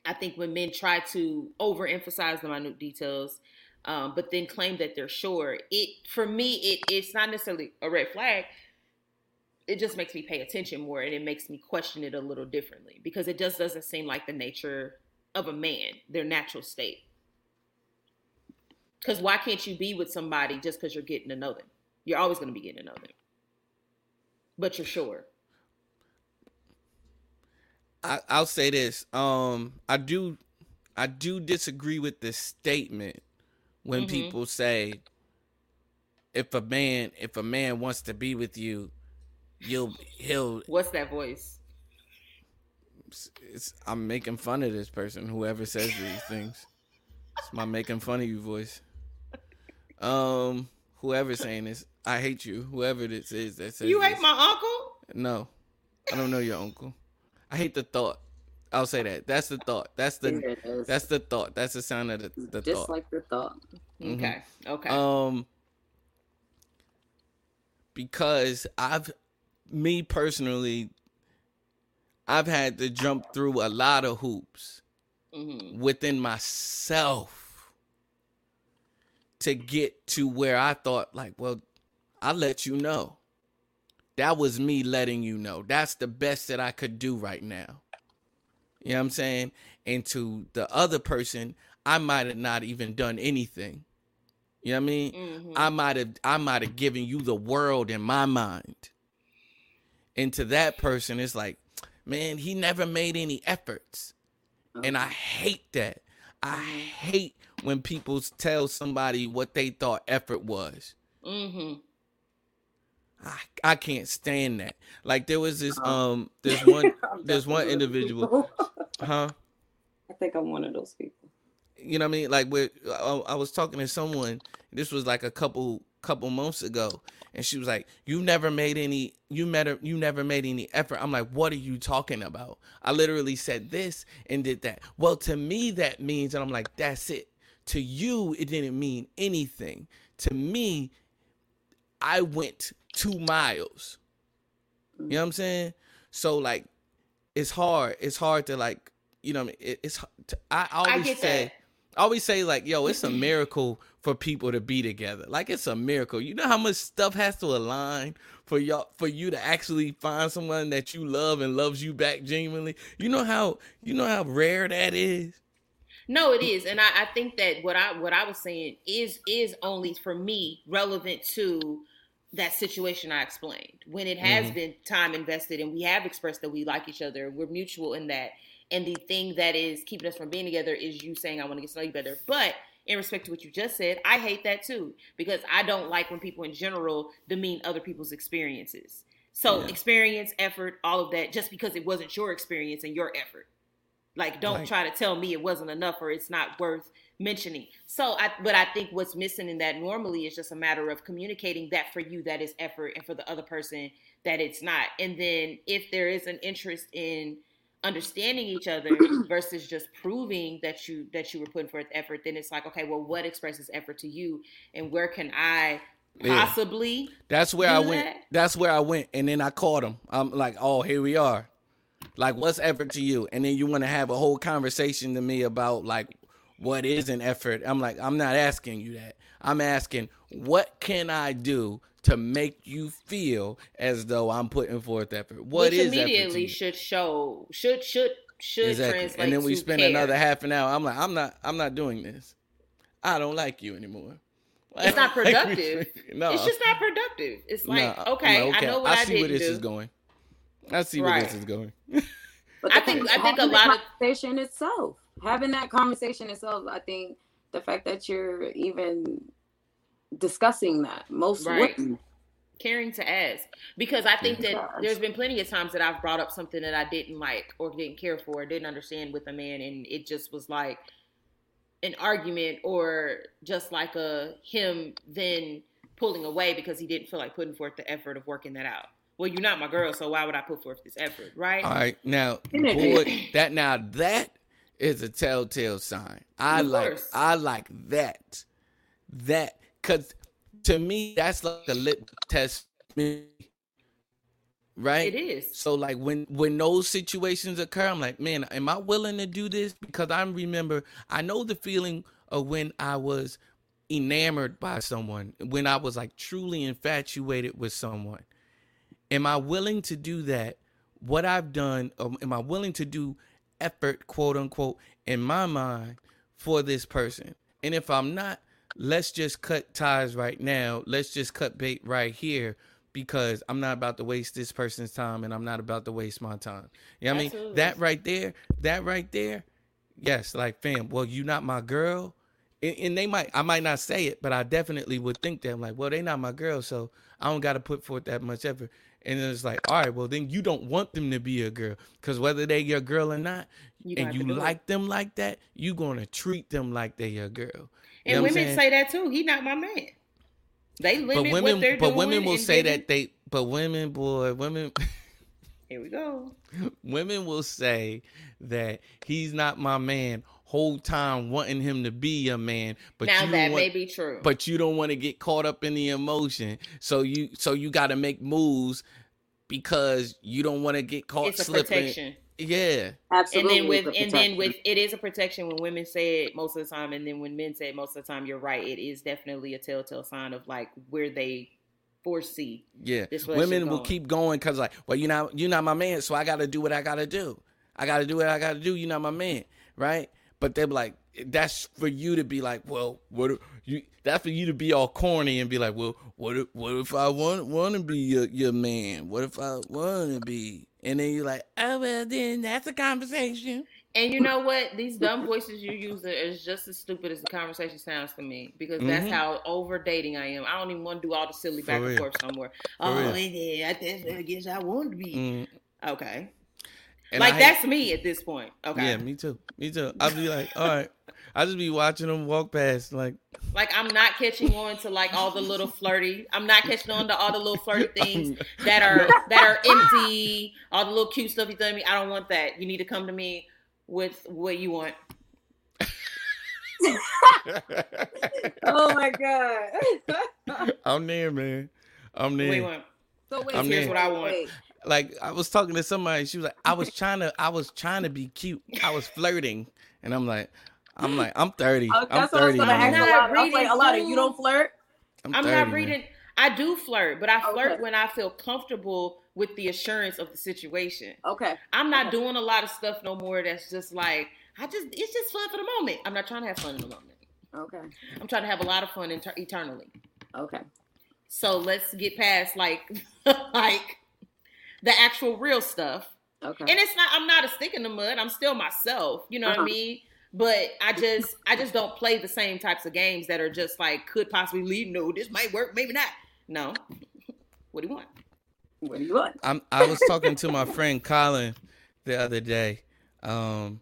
I think when men try to overemphasize the minute details, um, but then claim that they're sure, it for me it it's not necessarily a red flag. It just makes me pay attention more, and it makes me question it a little differently because it just doesn't seem like the nature of a man, their natural state. Because why can't you be with somebody just because you're getting to know them? You're always going to be getting to know them, but you're sure. I, I'll say this. Um, I do, I do disagree with this statement when Mhm. people say, if a man, if a man wants to be with you, you'll, he'll. What's that voice? It's, I'm making fun of this person. Whoever says these things, it's my making fun of you voice. Um, whoever's saying this, I hate you. Whoever this is that says You this. hate my uncle? No, I don't know your uncle. I hate the thought. I'll say that. That's the thought. That's the that's the thought. That's the sound of the, the just thought. like the thought. Mhm. Okay. Okay. Um, because I've, me personally, I've had to jump through a lot of hoops hmm within myself to get to where I thought, like, well, I'll let you know. That was me letting you know. That's the best that I could do right now. You know what I'm saying? And to the other person, I might have not even done anything. You know what I mean? hmm I might have I might have given you the world in my mind. And to that person, it's like, man, he never made any efforts. And I hate that. I hate when people tell somebody what they thought effort was. Mm-hmm. I, I can't stand that. Like there was this um there's one there's one individual, one of those people. huh? I think I'm one of those people. You know what I mean? Like with I, I was talking to someone. This was like a couple couple months ago, and she was like, "You never made any. You met. You never made any effort." I'm like, "What are you talking about?" I literally said this and did that. Well, to me that means, and I'm like, "That's it." To you, it didn't mean anything. To me, I went two miles. You know what I'm saying? So like, it's hard. It's hard to like, you know, what I mean, it, it's. I always get say, that. I always say like, yo, it's a miracle for people to be together. Like it's a miracle. You know how much stuff has to align for y'all for you to actually find someone that you love and loves you back genuinely. You know how you know how rare that is. No, it is, and I, I think that what I what I was saying is is only for me relevant to that situation I explained. When it has Mhm. been time invested and we have expressed that we like each other, we're mutual in that. And the thing that is keeping us from being together is you saying I want to get to know you better. But in respect to what you just said, I hate that too because I don't like when people in general demean other people's experiences. So Yeah. experience, effort, all of that, just because it wasn't your experience and your effort. Like, don't Right. try to tell me it wasn't enough or it's not worth mentioning. So, I but I think what's missing in that normally is just a matter of communicating that for you that is effort, and for the other person that it's not. And then if there is an interest in understanding each other versus just proving that you that you were putting forth effort, then it's like, okay, well, what expresses effort to you, and where can I Yeah. possibly? That's where I went. that? That's where I went, and then I caught him. I'm like, oh, here we are. Like, what's effort to you? And then you want to have a whole conversation to me about like what is an effort. I'm like, I'm not asking you that. I'm asking, what can I do to make you feel as though I'm putting forth effort? What which is immediately you? should show should should should Exactly. translate. And then we to spend care. another half an hour. I'm like, I'm not, I'm not doing this. I don't like you anymore. It's not Like, productive. no, It's just not productive. It's like, Nah, I'm okay, I know what I, see didn't where this do. is going. I see where this is going. But I think- I think a lot of- conversation itself, having that conversation itself, I think the fact that you're even discussing that most Right. women, Caring to ask because I think that there's been plenty of times that I've brought up something that I didn't like or didn't care for, or didn't understand with a man, and it just was like an argument or just like a him then pulling away because he didn't feel like putting forth the effort of working that out. Well, you're not my girl, so why would I put forth this effort, right? All right, now boy, that now that is a telltale sign. I Of like course. I like that. That cuz to me that's like a lit test me. Right? It is. So like when when those situations occur, I'm like, man, am I willing to do this? Because I remember I know the feeling of when I was enamored by someone, when I was like truly infatuated with someone. Am I willing to do that? What I've done, um, am I willing to do effort, quote unquote, in my mind for this person? And if I'm not, let's just cut ties right now. Let's just cut bait right here because I'm not about to waste this person's time and I'm not about to waste my time. You know what I mean? That right there, that right there, yes, like fam, well, you not my girl. And, and they might, I might not say it, but I definitely would think that. I'm like, well, they not my girl, so I don't got to put forth that much effort. And then it's like, all right, well, then you don't want them to be a girl, because whether they your girl or not, You and you do it. like them like that, you gonna treat them like they your girl. You And know women say that too. He not my man. They limit but women, what they're but doing. women will say that they, but women, boy, women. Here we go. women will say that he's not my man whole time wanting him to be your man but now you that want, may be true. but you don't want to get caught up in the emotion so you so you got to make moves because you don't want to get caught it's a slipping. Yeah absolutely. and then with it's a and then protection. with it is a protection when women say it most of the time, and then when men say it most of the time, you're right. It is definitely a telltale sign of like where they foresee. yeah This women will keep going because like well you're not you're not my man so i gotta do what i gotta do i gotta do what i gotta do you're not my man right but they're like, that's for you to be like, well, what you? That's for you to be all corny and be like, well, what if what if I want want to be your your man? What if I want to be? And then you're like, oh well, then that's a conversation. And you know what? These dumb voices you use is just as stupid as the conversation sounds to me because that's Mhm. how over dating I am. I don't even want to do all the silly For back and forth somewhere. For oh, yeah, I, guess- I want to be. Mm. Okay. And like hate- that's me at this point. Okay. Yeah, me too. Me too. I'll be like, all right. I just be watching them walk past, like, Like I'm not catching on to like all the little flirty. I'm not catching on to all the little flirty things that are that are empty. All the little cute stuff you tell me. I don't want that. You need to come to me with what you want. oh my god. I'm there, man. I'm What you there. so wait, I'm here's in. what I want. Wait. Like I was talking to somebody, she was like, I was trying to, I was trying to be cute. I was flirting, and I'm like, I'm like, I'm 30. Oh, I'm that's what I'm, 30. gonna man. not a lot. Reading like, a lot of you don't flirt. I'm, I'm 30, not man. reading. I do flirt, but I flirt Okay. when I feel comfortable with the assurance of the situation. Okay. I'm not doing a lot of stuff no more. That's just like I just it's just fun for the moment. I'm not trying to have fun in the moment. Okay. I'm trying to have a lot of fun inter- eternally. Okay. So let's get past like like the actual real stuff. Okay. And it's not I'm not a stick in the mud. I'm still myself. You know what Uh-huh. I mean? But I just I just don't play the same types of games that are just like could possibly lead. No, this might work, maybe not. No. what do you want? what do you want? I'm I was talking to my friend Colin the other day. Um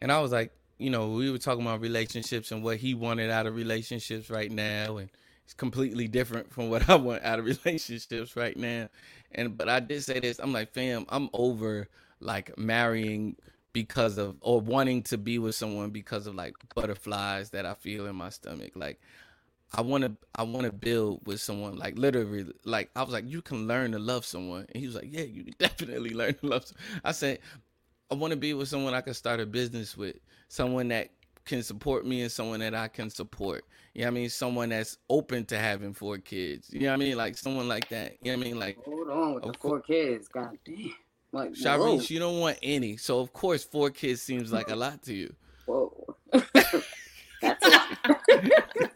and I was like, you know, we were talking about relationships and what he wanted out of relationships right now and it's completely different from what I want out of relationships right now. And but I did say this, I'm like, fam, I'm over like marrying because of or wanting to be with someone because of like butterflies that I feel in my stomach. Like I want to I want to build with someone like literally like I was like you can learn to love someone and he was like yeah you can definitely learn to love someone. I said I want to be with someone I can start a business with someone that can support me and someone that I can support you know what I mean someone that's open to having four kids you know what I mean like someone like that you know what I mean like Hold on with the four kids. God damn. Like. Sharice you don't want any so of course four kids seems like a lot to you Whoa. That's a lot.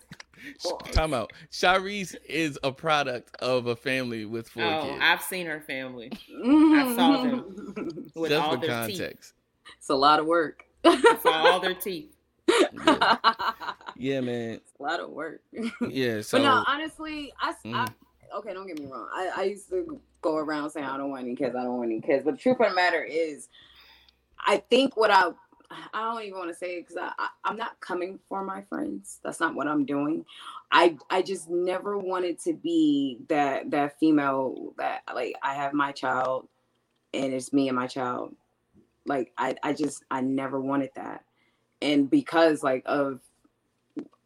time out Sharice is a product of a family with four oh, kids I've seen her family I saw them. with just all for their teeth. context It's a lot of work. I saw all their teeth. yeah man It's a lot of work. Yeah, so but no, honestly, I, Mm. I okay, don't get me wrong. I, I used to go around saying I don't want any kids, I don't want any kids. But the truth of the matter is, I think what I I don't even want to say because I, I I'm not coming for my friends. That's not what I'm doing. I I just never wanted to be that that female that like I have my child and it's me and my child. Like I I just I never wanted that. And because like of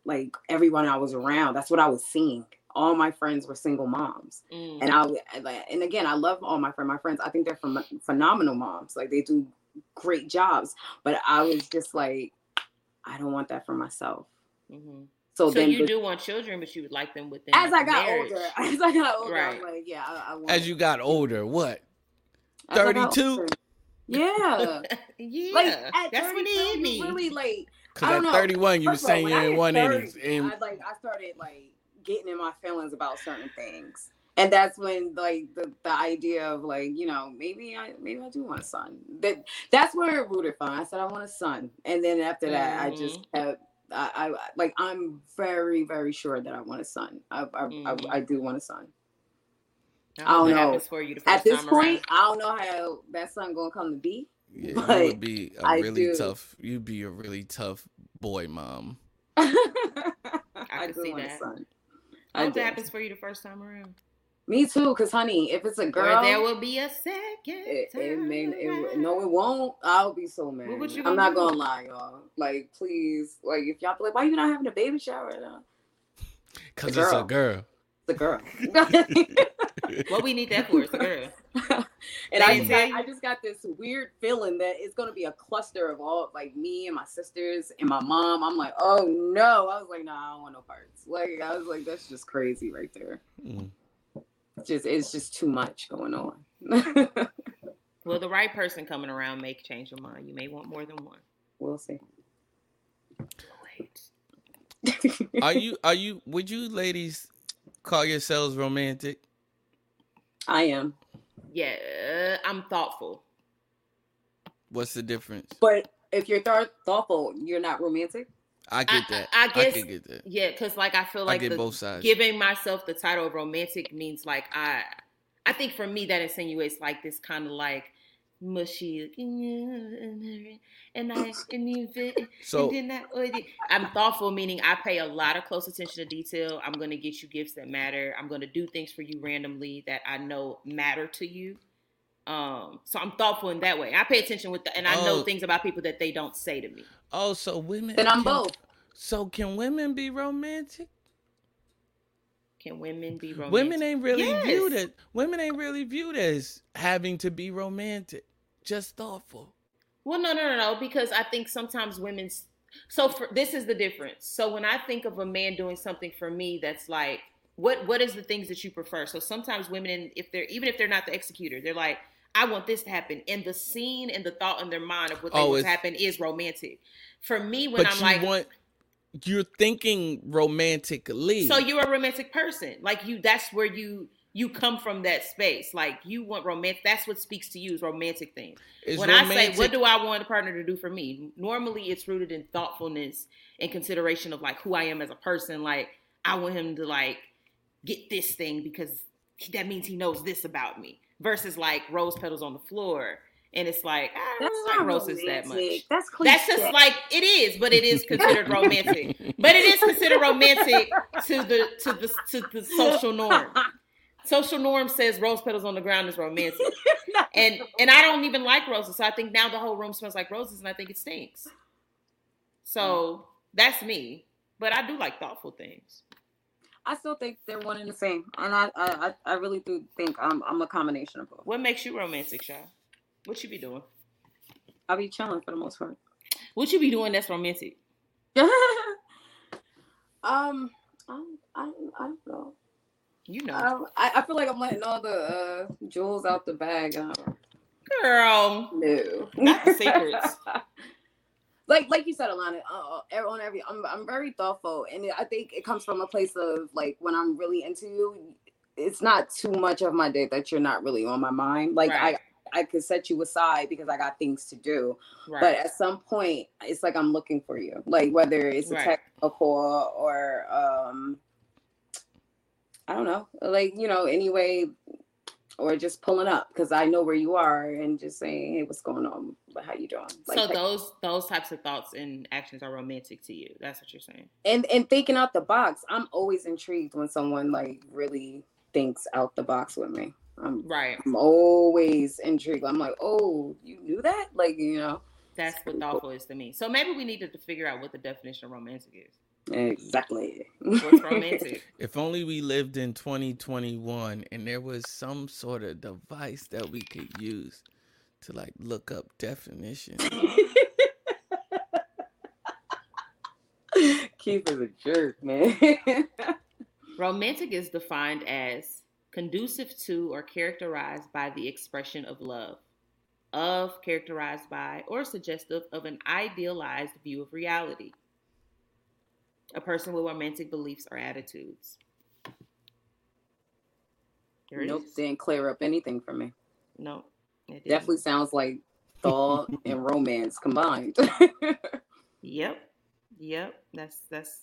like everyone I was around, that's what I was seeing. All my friends were single moms, Mm. and I and again, I love all my friend, my friends. I think they're phen- phenomenal moms. Like they do great jobs. But I was just like, I don't want that for myself. Mhm. So, So, then, you but do want children, but you would like them within as I like, a got marriage. older, as I got older, Right. I'm like, yeah, I, I want. as you got older, what? as I got 32? Yeah, yeah, like at that's what 32, he you me. really like. Because at know. 31, you were First of all, saying you're I in hit one innings. And I like I started like getting in my feelings about certain things. And that's when like the, the idea of like, you know, maybe I maybe I do want a son. That that's where it rooted from. I said I want a son. And then after that I just kept I, I like I'm very, very sure that I want a son. I I, Mhm. I, I do want a son. I I don't know. for you At this time point, I don't know how that son gonna come to be. yeah, you would be a I really do. tough, you'd be a really tough boy mom. I, can do see want that. a son. I I hope do. it happens for you the first time around. Me too, cause honey, if it's a girl, Or there will be a second. it, it may it, no, it won't. I'll be so mad. What would you I'm gonna not do? gonna lie, y'all. Like, please, like, if y'all be like, why you not having a baby shower? No, Because The it's a girl. girl. the girl. What we need that for is a girl. and I just, got, I just got this weird feeling that it's gonna be a cluster of all like me and my sisters and my mom. I'm like, oh no. I was like, no, nah, I don't want no parts. Like, I was like, that's just crazy right there. Mm. It's just it's just too much going on. Well, the right person coming around may change your mind. You may want more than one. we'll see. Are you are you would you ladies call yourselves romantic? I am. Yeah, I'm thoughtful. What's the difference? But if you're th- thoughtful, you're not romantic. I get that. I, I guess can get that. yeah, because like I feel like get the, both sides. giving myself the title of romantic means like I, I think for me that insinuates like this kind of like mushy and I and you So- and then I, I'm thoughtful meaning I pay a lot of close attention to detail. I'm gonna get you gifts that matter. I'm gonna do things for you randomly that I know matter to you. Um, so I'm thoughtful in that way. I pay attention with the, and I know Oh. things about people that they don't say to me. Oh, so women And I'm can- both. So can women be romantic? Can women be romantic? Women ain't really Yes. viewed as women ain't really viewed as having to be romantic. Just thoughtful. Well, no, no, no, no, because I think sometimes women's. So for this is the difference. So when I think of a man doing something for me, that's like, what what is the things that you prefer? So sometimes women, if they're even if they're not the executor, they're like, I want this to happen, and the scene and the thought in their mind of what they Oh, want to happen is romantic. For me, when but I'm you like, want you're thinking romantically. so you're a romantic person, like you. That's where you you come from that space. Like you want romance. That's what speaks to you is romantic things. Is when I say, what do I want a partner to do for me? Normally, it's rooted in thoughtfulness and consideration of like who I am as a person. Like I want him to like get this thing because that means he knows this about me. Versus like rose petals on the floor, and it's like ah, I That's like not roses that much. That's cliche. That's just like it is, but it is considered romantic. But it is considered romantic to the to the to the social norm. Social norm says rose petals on the ground is romantic, and and I don't even like roses, so I think now the whole room smells like roses, and I think it stinks. So mm. that's me, but I do like thoughtful things. I still think they're one and the same, and I I, I I really do think I'm I'm a combination of both. What makes you romantic, Sha? What you be doing? I'll be chilling for the most part. What you be doing that's romantic? um, I I I don't know. You know, Um, I, I feel like I'm letting all the uh, jewels out the bag. Um, girl. no, Not the secrets. like like you said, Alayna, uh, uh, on every, I'm I'm very thoughtful, and I think it comes from a place of like when I'm really into you, it's not too much of my day that you're not really on my mind. Like Right. I could set you aside because I got things to do, Right. but at some point, it's like I'm looking for you, like whether it's a Right. a call, or um, I don't know, like you know, anyway, or just pulling up because I know where you are and just saying, hey, what's going on? How you doing? Like, so those those types of thoughts and actions are romantic to you. That's what you're saying. and and thinking out the box. I'm always intrigued when someone like really thinks out the box with me. I'm Right. I'm always intrigued. I'm like, oh, you knew that? Like, you know, That's what thoughtful is to me. So maybe we needed to figure out what the definition of romantic is. exactly. What's romantic? If only we lived in 2021 and there was some sort of device that we could use to like look up definitions. Keith is a jerk, man. romantic is defined as conducive to or characterized by the expression of love, of characterized by or suggestive of an idealized view of reality. A person with romantic beliefs or attitudes. There nope, is. didn't clear up anything for me. No. it. Definitely sounds like thought and romance combined. Yep. Yep. That's that's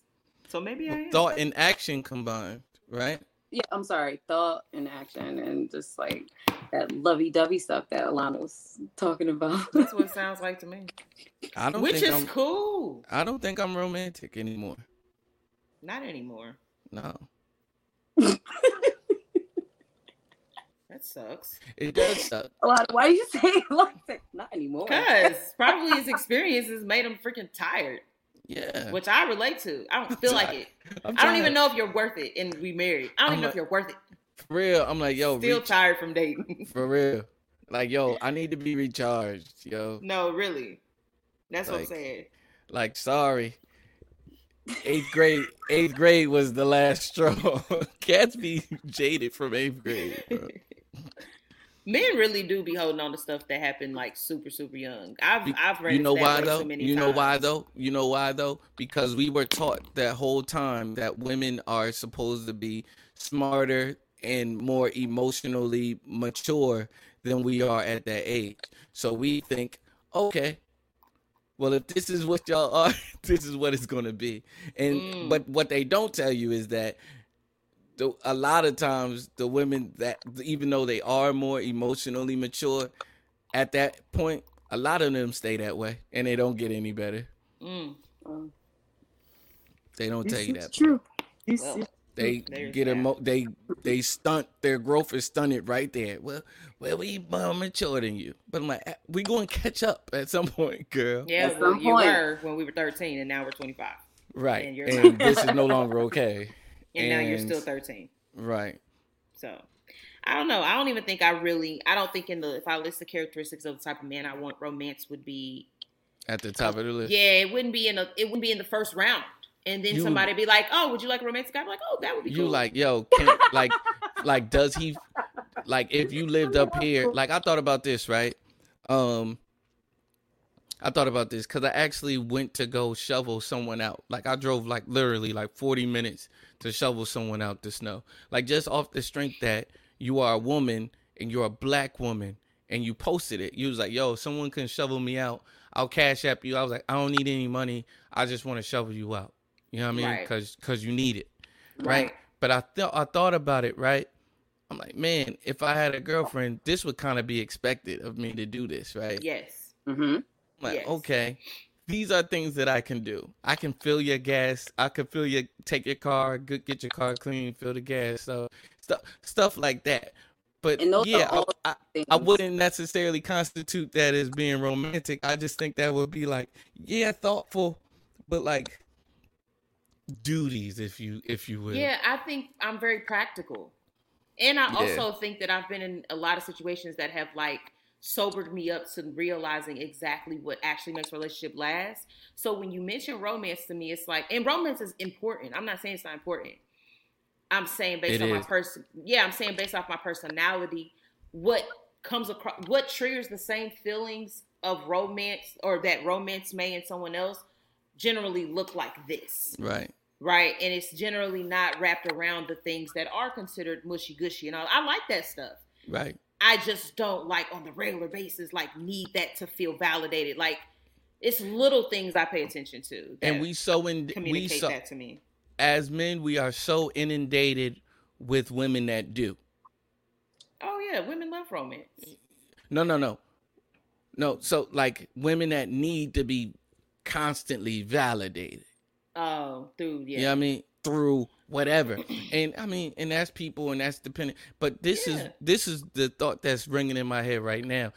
so maybe I am. Thought and action combined, right? Yeah, I'm sorry, thought and action and just like that lovey-dovey stuff that Alayna was talking about. That's what it sounds like to me. I don't Which think is I'm cool. I don't think I'm romantic anymore. Not anymore. No. That sucks. It does suck. Alayna, why do you say it like that? Not anymore. Because probably his experiences made him freaking tired, Yeah. which I relate to. I don't feel like it. I'm I don't even know if you're worth it and we married. I don't I'm even know if you're worth it. For real. I'm like, yo, Still reach- tired from dating. for real. Like, yo, I need to be recharged, yo. no, really. That's what I'm saying. Like, sorry. Eighth grade, eighth grade was the last straw. Cats be jaded from eighth grade. Men really do be holding on to stuff that happened like super super young. I've You- I've read you know why though? so many you know why though? You know why though? Because we were taught that whole time that women are supposed to be smarter and more emotionally mature than we are at that age. So we think okay well if this is what y'all are this is what it's going to be. And Mm. but what they don't tell you is that the, a lot of times the women that even though they are more emotionally mature at that point a lot of them stay that way and they don't get any better Mm. they don't tell you This that is true. Well, they There's get a emo- they they stunt their growth is stunted right there well well we more mature than you but i'm like "Eh, we going to catch up at some point girl Yeah, At well, some you point. were when we were 13 and now we're 25. right and you're and this is no longer okay And, now you're still 13. right So I don't know. I don't even think I really I don't think in the if I list the characteristics of the type of man I want, romance would be at the top of the list yeah, it wouldn't be in a it wouldn't be in the first round. And then You- somebody be like, "Oh, would you like a romantic guy?" I'm like, "Oh, that would be you cool." like yo can, like like does he like if you lived up here like i thought about this right um i thought about this because i actually went to go shovel someone out like i drove like literally like 40 minutes to shovel someone out the snow like just off the strength that you are a woman and you're a black woman and you posted it you was like yo someone can shovel me out i'll cash app you i was like i don't need any money i just want to shovel you out you know what i mean Right. because because you need it right? Right. But I thought I thought about it, right? I'm like, man, if I had a girlfriend, this would kind of be expected of me to do this, right? yes. Mhm. Like, yes. okay, these are things that I can do. I can fill your gas. I can fill your take your car, good, get your car clean, fill the gas, so stuff stuff like that. But And those are yeah, I, I, I wouldn't necessarily constitute that as being romantic. I just think that would be like, yeah, thoughtful, but like duties, if you if you will. Yeah, I think I'm very practical. And I Yeah. also think that I've been in a lot of situations that have like sobered me up to realizing exactly what actually makes relationship last. So when you mention romance to me, it's like, and romance is important. I'm not saying it's not important. I'm saying based It on my person, yeah, I'm saying based off my personality, what comes across, what triggers the same feelings of romance or that romance may in someone else generally look like this Right. right? And it's generally not wrapped around the things that are considered mushy gushy and all. I like that stuff. Right. I just don't like on the regular basis, like need that to feel validated. Like it's little things I pay attention to. And we so in we communicate so that to me. as men we are so inundated with women that do. Oh yeah, women love romance. No, no, no. No, so like women that need to be constantly validated. Oh, through yeah. You know I mean? Through whatever. And I mean, and that's people and that's dependent. But this is this is the thought that's ringing in my head right now.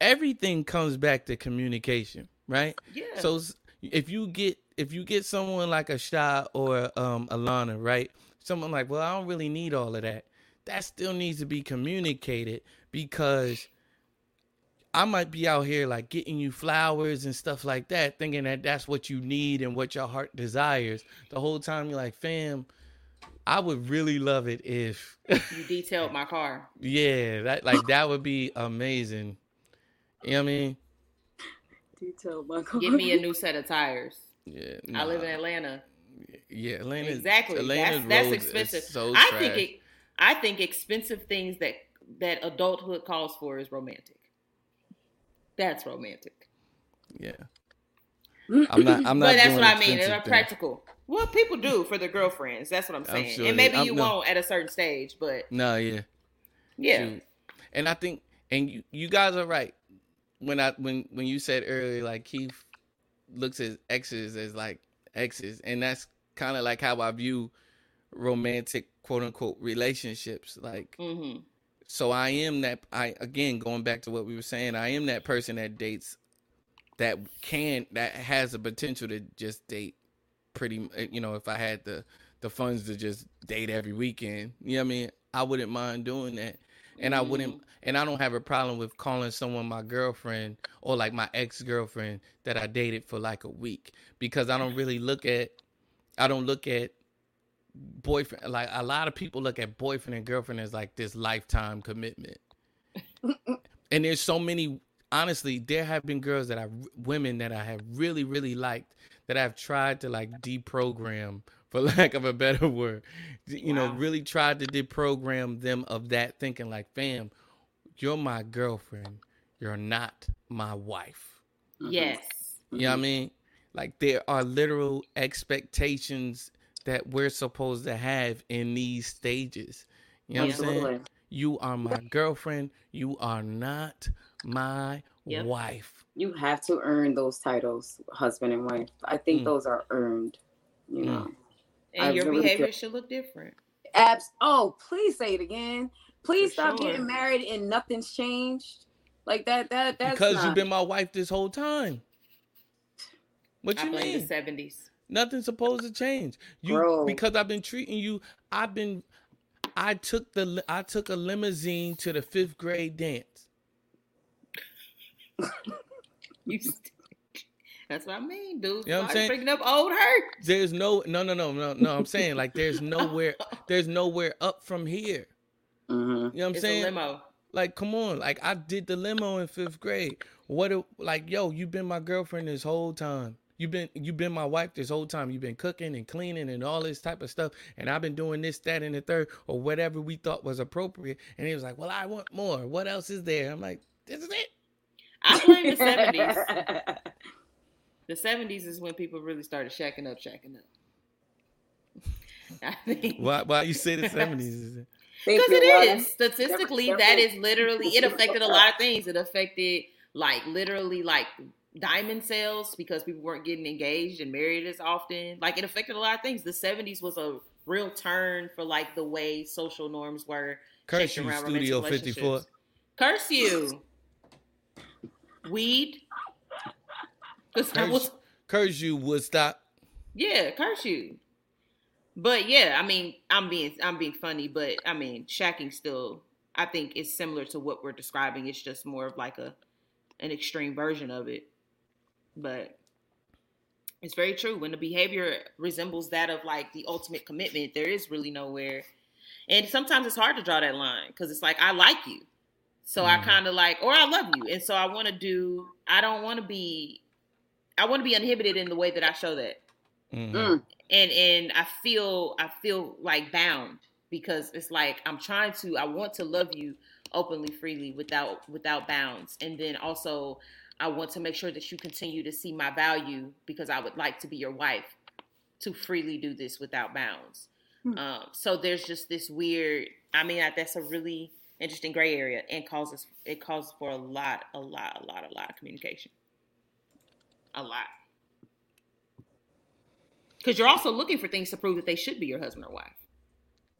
Everything comes back to communication, right? Yeah. So if you get if you get someone like a Shy or um Alayna, right? Someone like, well, I don't really need all of that. That still needs to be communicated because I might be out here like getting you flowers and stuff like that, thinking that that's what you need and what your heart desires. The whole time you're like, fam, I would really love it if, you detailed my car. yeah, that like that would be amazing. You know what I mean? Detail my car. Give me a new set of tires. Yeah, I live in. Atlanta. Yeah, Atlanta. exactly. Atlanta's that's that's roads expensive. So I trash. think it, I think expensive things that that adulthood calls for is romantic. That's romantic. yeah. I'm not. I'm not. but that's doing what I mean. expensive They're practical. Well, people do for their girlfriends. That's what I'm I'm saying. sure and maybe I'm- you no. won't at a certain stage, but No, yeah. yeah. Shoot. And I think, and you, you guys are right. When I when when you said earlier, like Keith looks at exes as like exes, and that's kind of like how I view romantic quote unquote relationships. Like, hmm so I am that. I again going back to what we were saying. I am that person that dates that can that has the potential to just date pretty. m- eh, You know, if I had the the funds to just date every weekend, you know what I mean. I wouldn't mind doing that and I wouldn't mm-hmm. and I don't have a problem with calling someone my girlfriend or like my ex-girlfriend that I dated for like a week because I don't really look at I don't look at boyfriend like a lot of people look at boyfriend and girlfriend as like this lifetime commitment. and there's so many. Honestly, there have been girls that I, women that I have really, really liked that I've tried to like deprogram, for lack of a better word. You know, really tried to deprogram them of that thinking like, fam, you're my girlfriend. You're not my wife. Mm-hmm. Yes. You know what I mean? Like there are literal expectations that we're supposed to have in these stages. You know what I'm saying? Absolutely. You are my girlfriend. You are not my Yep. wife. You have to earn those titles, husband and wife. I think Mm. those are earned. You Mm. know. And I your really behavior feel- should look different. Abs. Oh, please say it again. Please For stop sure. getting married and nothing's changed. Like that. That. That's because not, you've been my wife this whole time. What I you blame the mean? seventies. Nothing's supposed to change. You Bro. because I've been treating you. I've been. I took the. I took a limousine to the fifth grade dance. You st- That's what I mean, dude. You know what I'm saying? Bringing up old hurt. There's no. No. No. No. No. No. I'm saying like there's nowhere. There's nowhere up from here. Mhm. You know what I'm It's saying? limo. Like, come on. Like, I did the limo in fifth grade. What? a- Like, yo, you've been my girlfriend this whole time. You've been you've been my wife this whole time. You've been cooking and cleaning and all this type of stuff. And I've been doing this, that, and the third, or whatever we thought was appropriate. And he was like, Well, I want more. What else is there? I'm like, This is it. I blame the seventies. The seventies is when people really started shacking up, shacking up. I think Why why you say the seventies? Thank because you, it Ryan. is statistically Never- that never- is literally it affected a lot of things. It affected like literally like diamond sales because people weren't getting engaged and married as often. Like it affected a lot of things. The seventies was a real turn for like the way social norms were. Curse you, Studio 54. Curse you. Weed. 'Cause Curse, was- curse you, Woodstock. yeah, curse you. But yeah, I mean, I'm being I'm being funny, but I mean, shacking still I think is similar to what we're describing. It's just more of like a an extreme version of it. But it's very true. When the behavior resembles that of like the ultimate commitment, there is really nowhere. And sometimes it's hard to draw that line because it's like I like you. So I Mhm. kind of like or I love you. And so I want to do I don't want to be I want to be inhibited in the way that I show that Mhm. Mm. and and I feel I feel like bound because it's like I'm trying to I want to love you openly freely without without bounds and then also I want to make sure that you continue to see my value because I would like to be your wife to freely do this without bounds. Hmm. Um, so there's just this weird I mean that- that's a really interesting gray area and causes it calls for a lot a lot a lot a lot of communication. A lot. Because you're also looking for things to prove that they should be your husband or wife.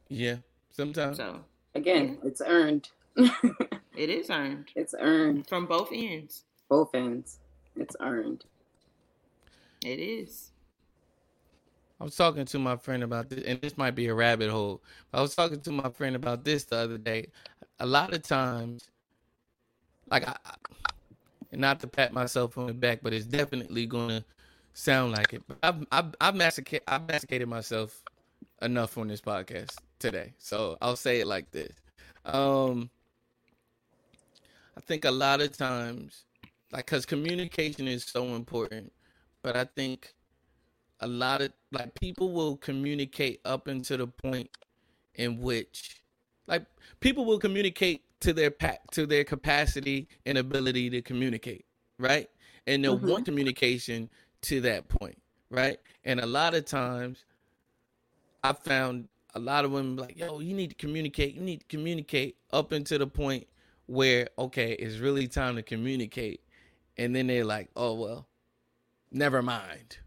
Yeah. Sometimes. So Again, it's earned. it is earned it's earned. from both ends. Both ends. It's earned. It is. I was talking to my friend about this, and this might be a rabbit hole. I was talking to my friend about this the other day. A lot of times, like, I, not to pat myself on the back, but it's definitely gonna sound like it. But I've I've, I've, masticated, I've masticated myself enough on this podcast today, so I'll say it like this. Um, I think a lot of times, like, cause communication is so important, but I think a lot of like people will communicate up until the point in which like people will communicate to their pa- to their capacity and ability to communicate right and they'll Mhm. want communication to that point right and a lot of times i found a lot of women like yo you need to communicate you need to communicate up until the point where okay it's really time to communicate and then they're like oh well never mind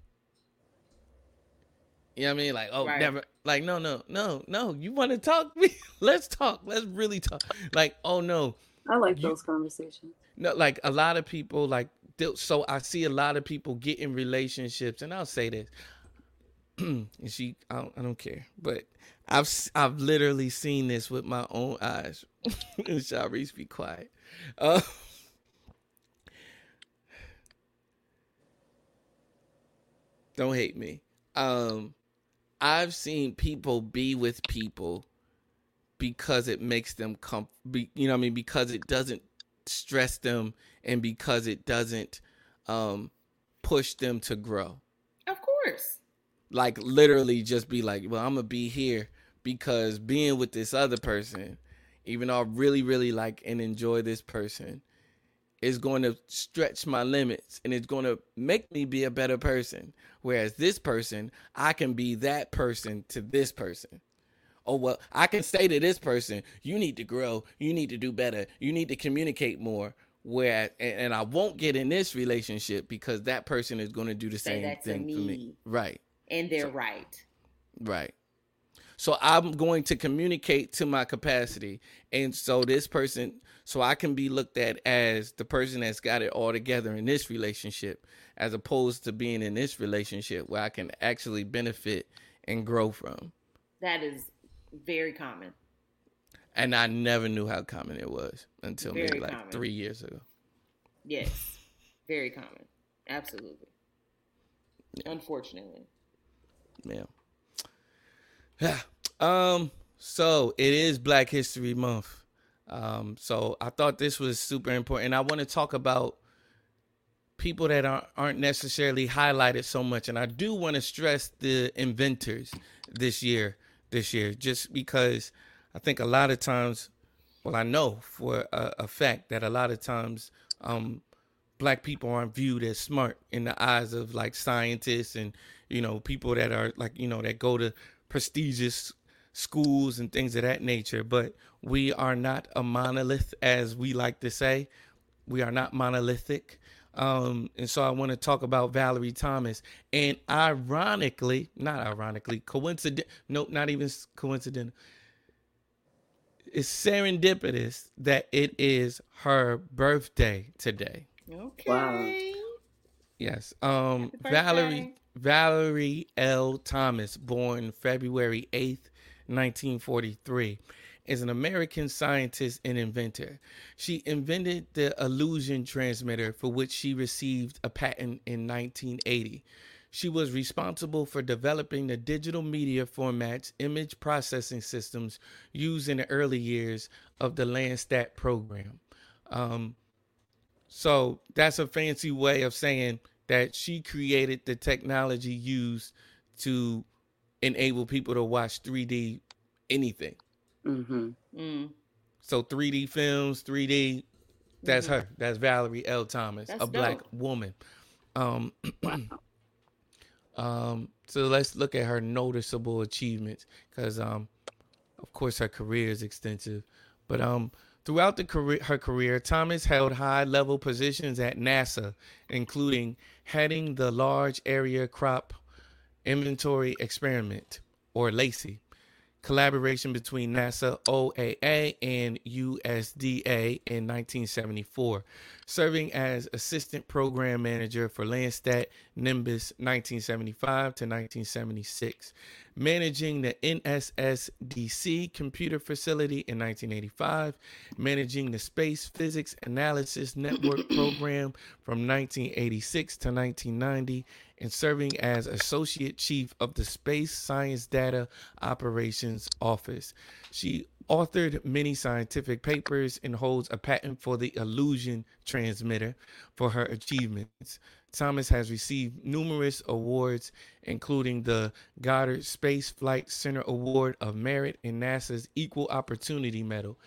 you know what I mean? Like, oh, Right. never. Like, no, no, no, no. You want to talk? Me? Let's talk. Let's really talk. Like, oh no, I like You- those conversations. no. Like a lot of people, like, so I see a lot of people get in relationships, and I'll say this, and she, I don't, I don't care, but I've, I've literally seen this with my own eyes. and Sharice, be quiet. Uh, don't hate me. Um, I've seen people be with people because it makes them com be, you know what I mean because it doesn't stress them and because it doesn't um push them to grow. Of course. Like literally just be like, well, I'm gonna be here because being with this other person, even though I really, really like and enjoy this person, is going to stretch my limits and it's going to make me be a better person. Whereas this person, I can be that person to this person. Oh, well, I can say to this person, you need to grow, you need to do better, you need to communicate more. Where and, and I won't get in this relationship because that person is going to do the Say same thing for me. me. Right. And they're right. Right. So I'm going to communicate to my capacity. And so this person, so I can be looked at as the person that's got it all together in this relationship, as opposed to being in this relationship where I can actually benefit and grow from. That is very common. And I never knew how common it was until maybe like common. three years ago. Yes. very common. Absolutely. Unfortunately. Yeah. Yeah. Um, so it is Black History Month. Um, so I thought this was super important. I want to talk about people that aren't, aren't necessarily highlighted so much. And I do want to stress the inventors this year, this year, just because I think a lot of times, well, I know for a, a fact that a lot of times, um, black people aren't viewed as smart in the eyes of like scientists and you know people that are like you know that go to prestigious schools and things of that nature but we are not a monolith as we like to say we are not monolithic um and so i want to talk about valerie thomas and ironically not ironically coincident nope not even coincidental it's serendipitous that it is her birthday today Okay. Wow. Yes. Um Valerie birthday. Valerie L. Thomas, born February 8th, 1943, is an American scientist and inventor. She invented the illusion transmitter for which she received a patent in 1980. She was responsible for developing the digital media formats, image processing systems used in the early years of the Landsat program. Um, so that's a fancy way of saying that she created the technology used to enable people to watch 3D anything. Mm-hmm. Mm. So 3D films, 3D, that's her. That's Valerie L. Thomas, That's a black woman. Um, um, so let's look at her noticeable achievements because, um, of course, her career is extensive. But um, throughout career, her career, Thomas held high-level positions at NASA, including heading the Large Area Crop Inventory Experiment, or LACIE, collaboration between NASA OAA and USDA in 1974, serving as assistant program manager for Landsat Nimbus 1975 to 1976, managing the NSSDC computer facility in 1985, managing the Space Physics Analysis Network program from 1986 to 1990, and serving as associate chief of the Space Science Data Operations Office. She authored many scientific papers and holds a patent for the illusion transmitter for her achievements. Thomas has received numerous awards, including the Goddard Space Flight Center Award of Merit and NASA's Equal Opportunity Medal.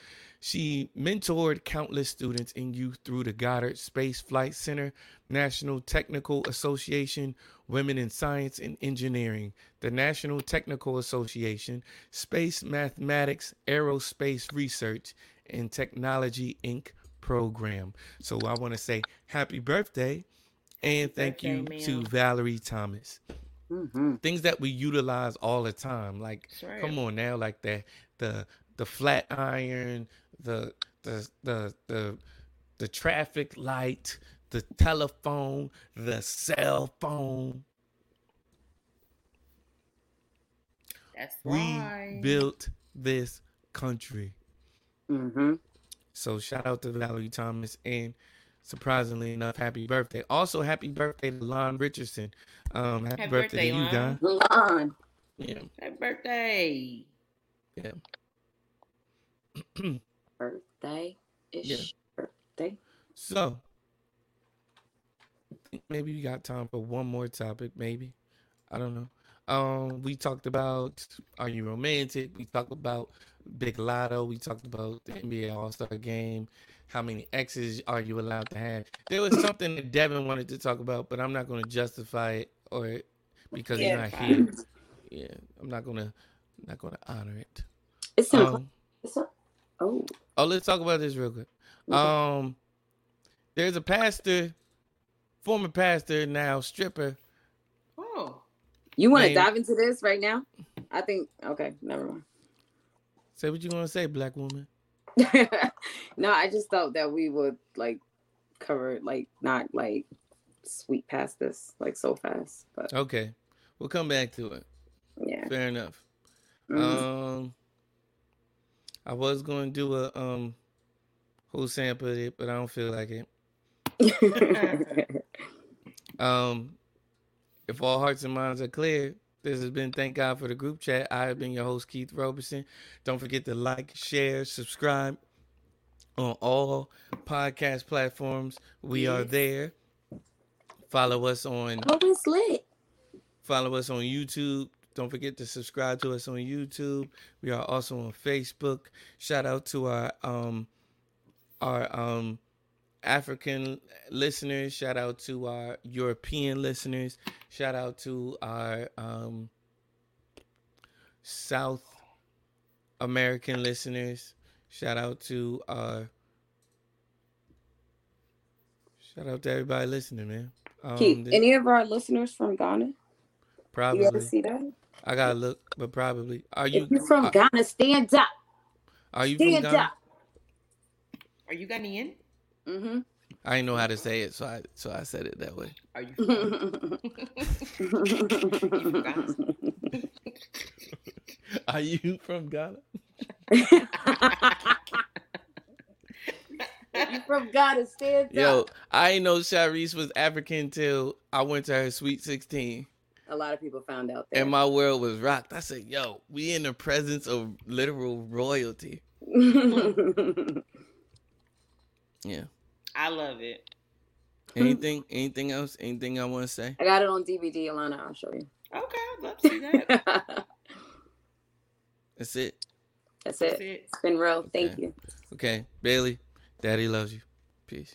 She mentored countless students and youth through the Goddard Space Flight Center, National Technical Association, Women in Science and Engineering, the National Technical Association, Space Mathematics, Aerospace Research, and Technology Inc. program. So I want to say happy birthday and thank you birthday, to. Valerie Thomas. Mm-hmm. Things that we utilize all the time. Like That's right. come on now, like that the the flat iron, the the the the the traffic light, the telephone, the cell phone. That's why We right. built this country. Mm-hmm. So shout out to Valerie Thomas and surprisingly enough, happy birthday. Also, happy birthday to Lon Richardson. Um, happy, Happy birthday, birthday, to you, Lon. Don. Lon. Yeah, Happy birthday. yeah. birthday ish. Yeah. Birthday. So, maybe we got time for one more topic. Maybe I don't know. Um, we talked about are you romantic? We talked about Big Latto. We talked about the NBA All Star Game. How many exes are you allowed to have? There was something that Devin wanted to talk about, but I'm not going to justify it or because Yeah, he's not here. Yeah, I'm not gonna not gonna honor it. It's. Um, it's a, oh. Oh, let's talk about this real quick. Okay. Um, there's a pastor, former pastor, now stripper. Oh, You want to Name- dive into this right now? I think. Okay, never mind. Say what you want to say, black woman. no, I just thought that we would like cover like not like sweep past this like so fast, but Okay, we'll come back to it. yeah. Fair enough. Mhm. Um, I was going to do a um, who sampled it, but I don't feel like it. Um, if all hearts and minds are clear, this has been Thank God for the Group Chat. I have been your host, Keith Roberson. Don't forget to like, share, subscribe on all podcast platforms. We are there. Follow us on oh, it's lit. follow us on YouTube. Don't forget to subscribe to us on YouTube. We are also on Facebook. Shout out to our um our um African listeners. Shout out to our European listeners. Shout out to our um South American listeners. Shout out to our Shout out to everybody listening, man. Um, Keith, th- any of our listeners from Ghana? Probably. You ever see that? I gotta look, but probably. Are you? If you're from are, Ghana, stand up. are you from Stand Ghana? up. are you Ghanaian? Mm-hmm. I didn't know how to say it, so I so I said it that way. Are you? From Ghana? Are you from Ghana? you from Ghana, stand Yo, up. I didn't know Sharice was African till I went to her Sweet 16, A lot of people found out that. and my world was rocked. I said, "Yo, we in the presence of literal royalty." Yeah. I love it. Anything? anything else? Anything I want to say? I got it on DVD, Alayna. I'll show you. Okay, I'd love to see that. That's it. That's That's it. it. It's been real. Thank you. Okay, Bailey, Daddy loves you. Peace.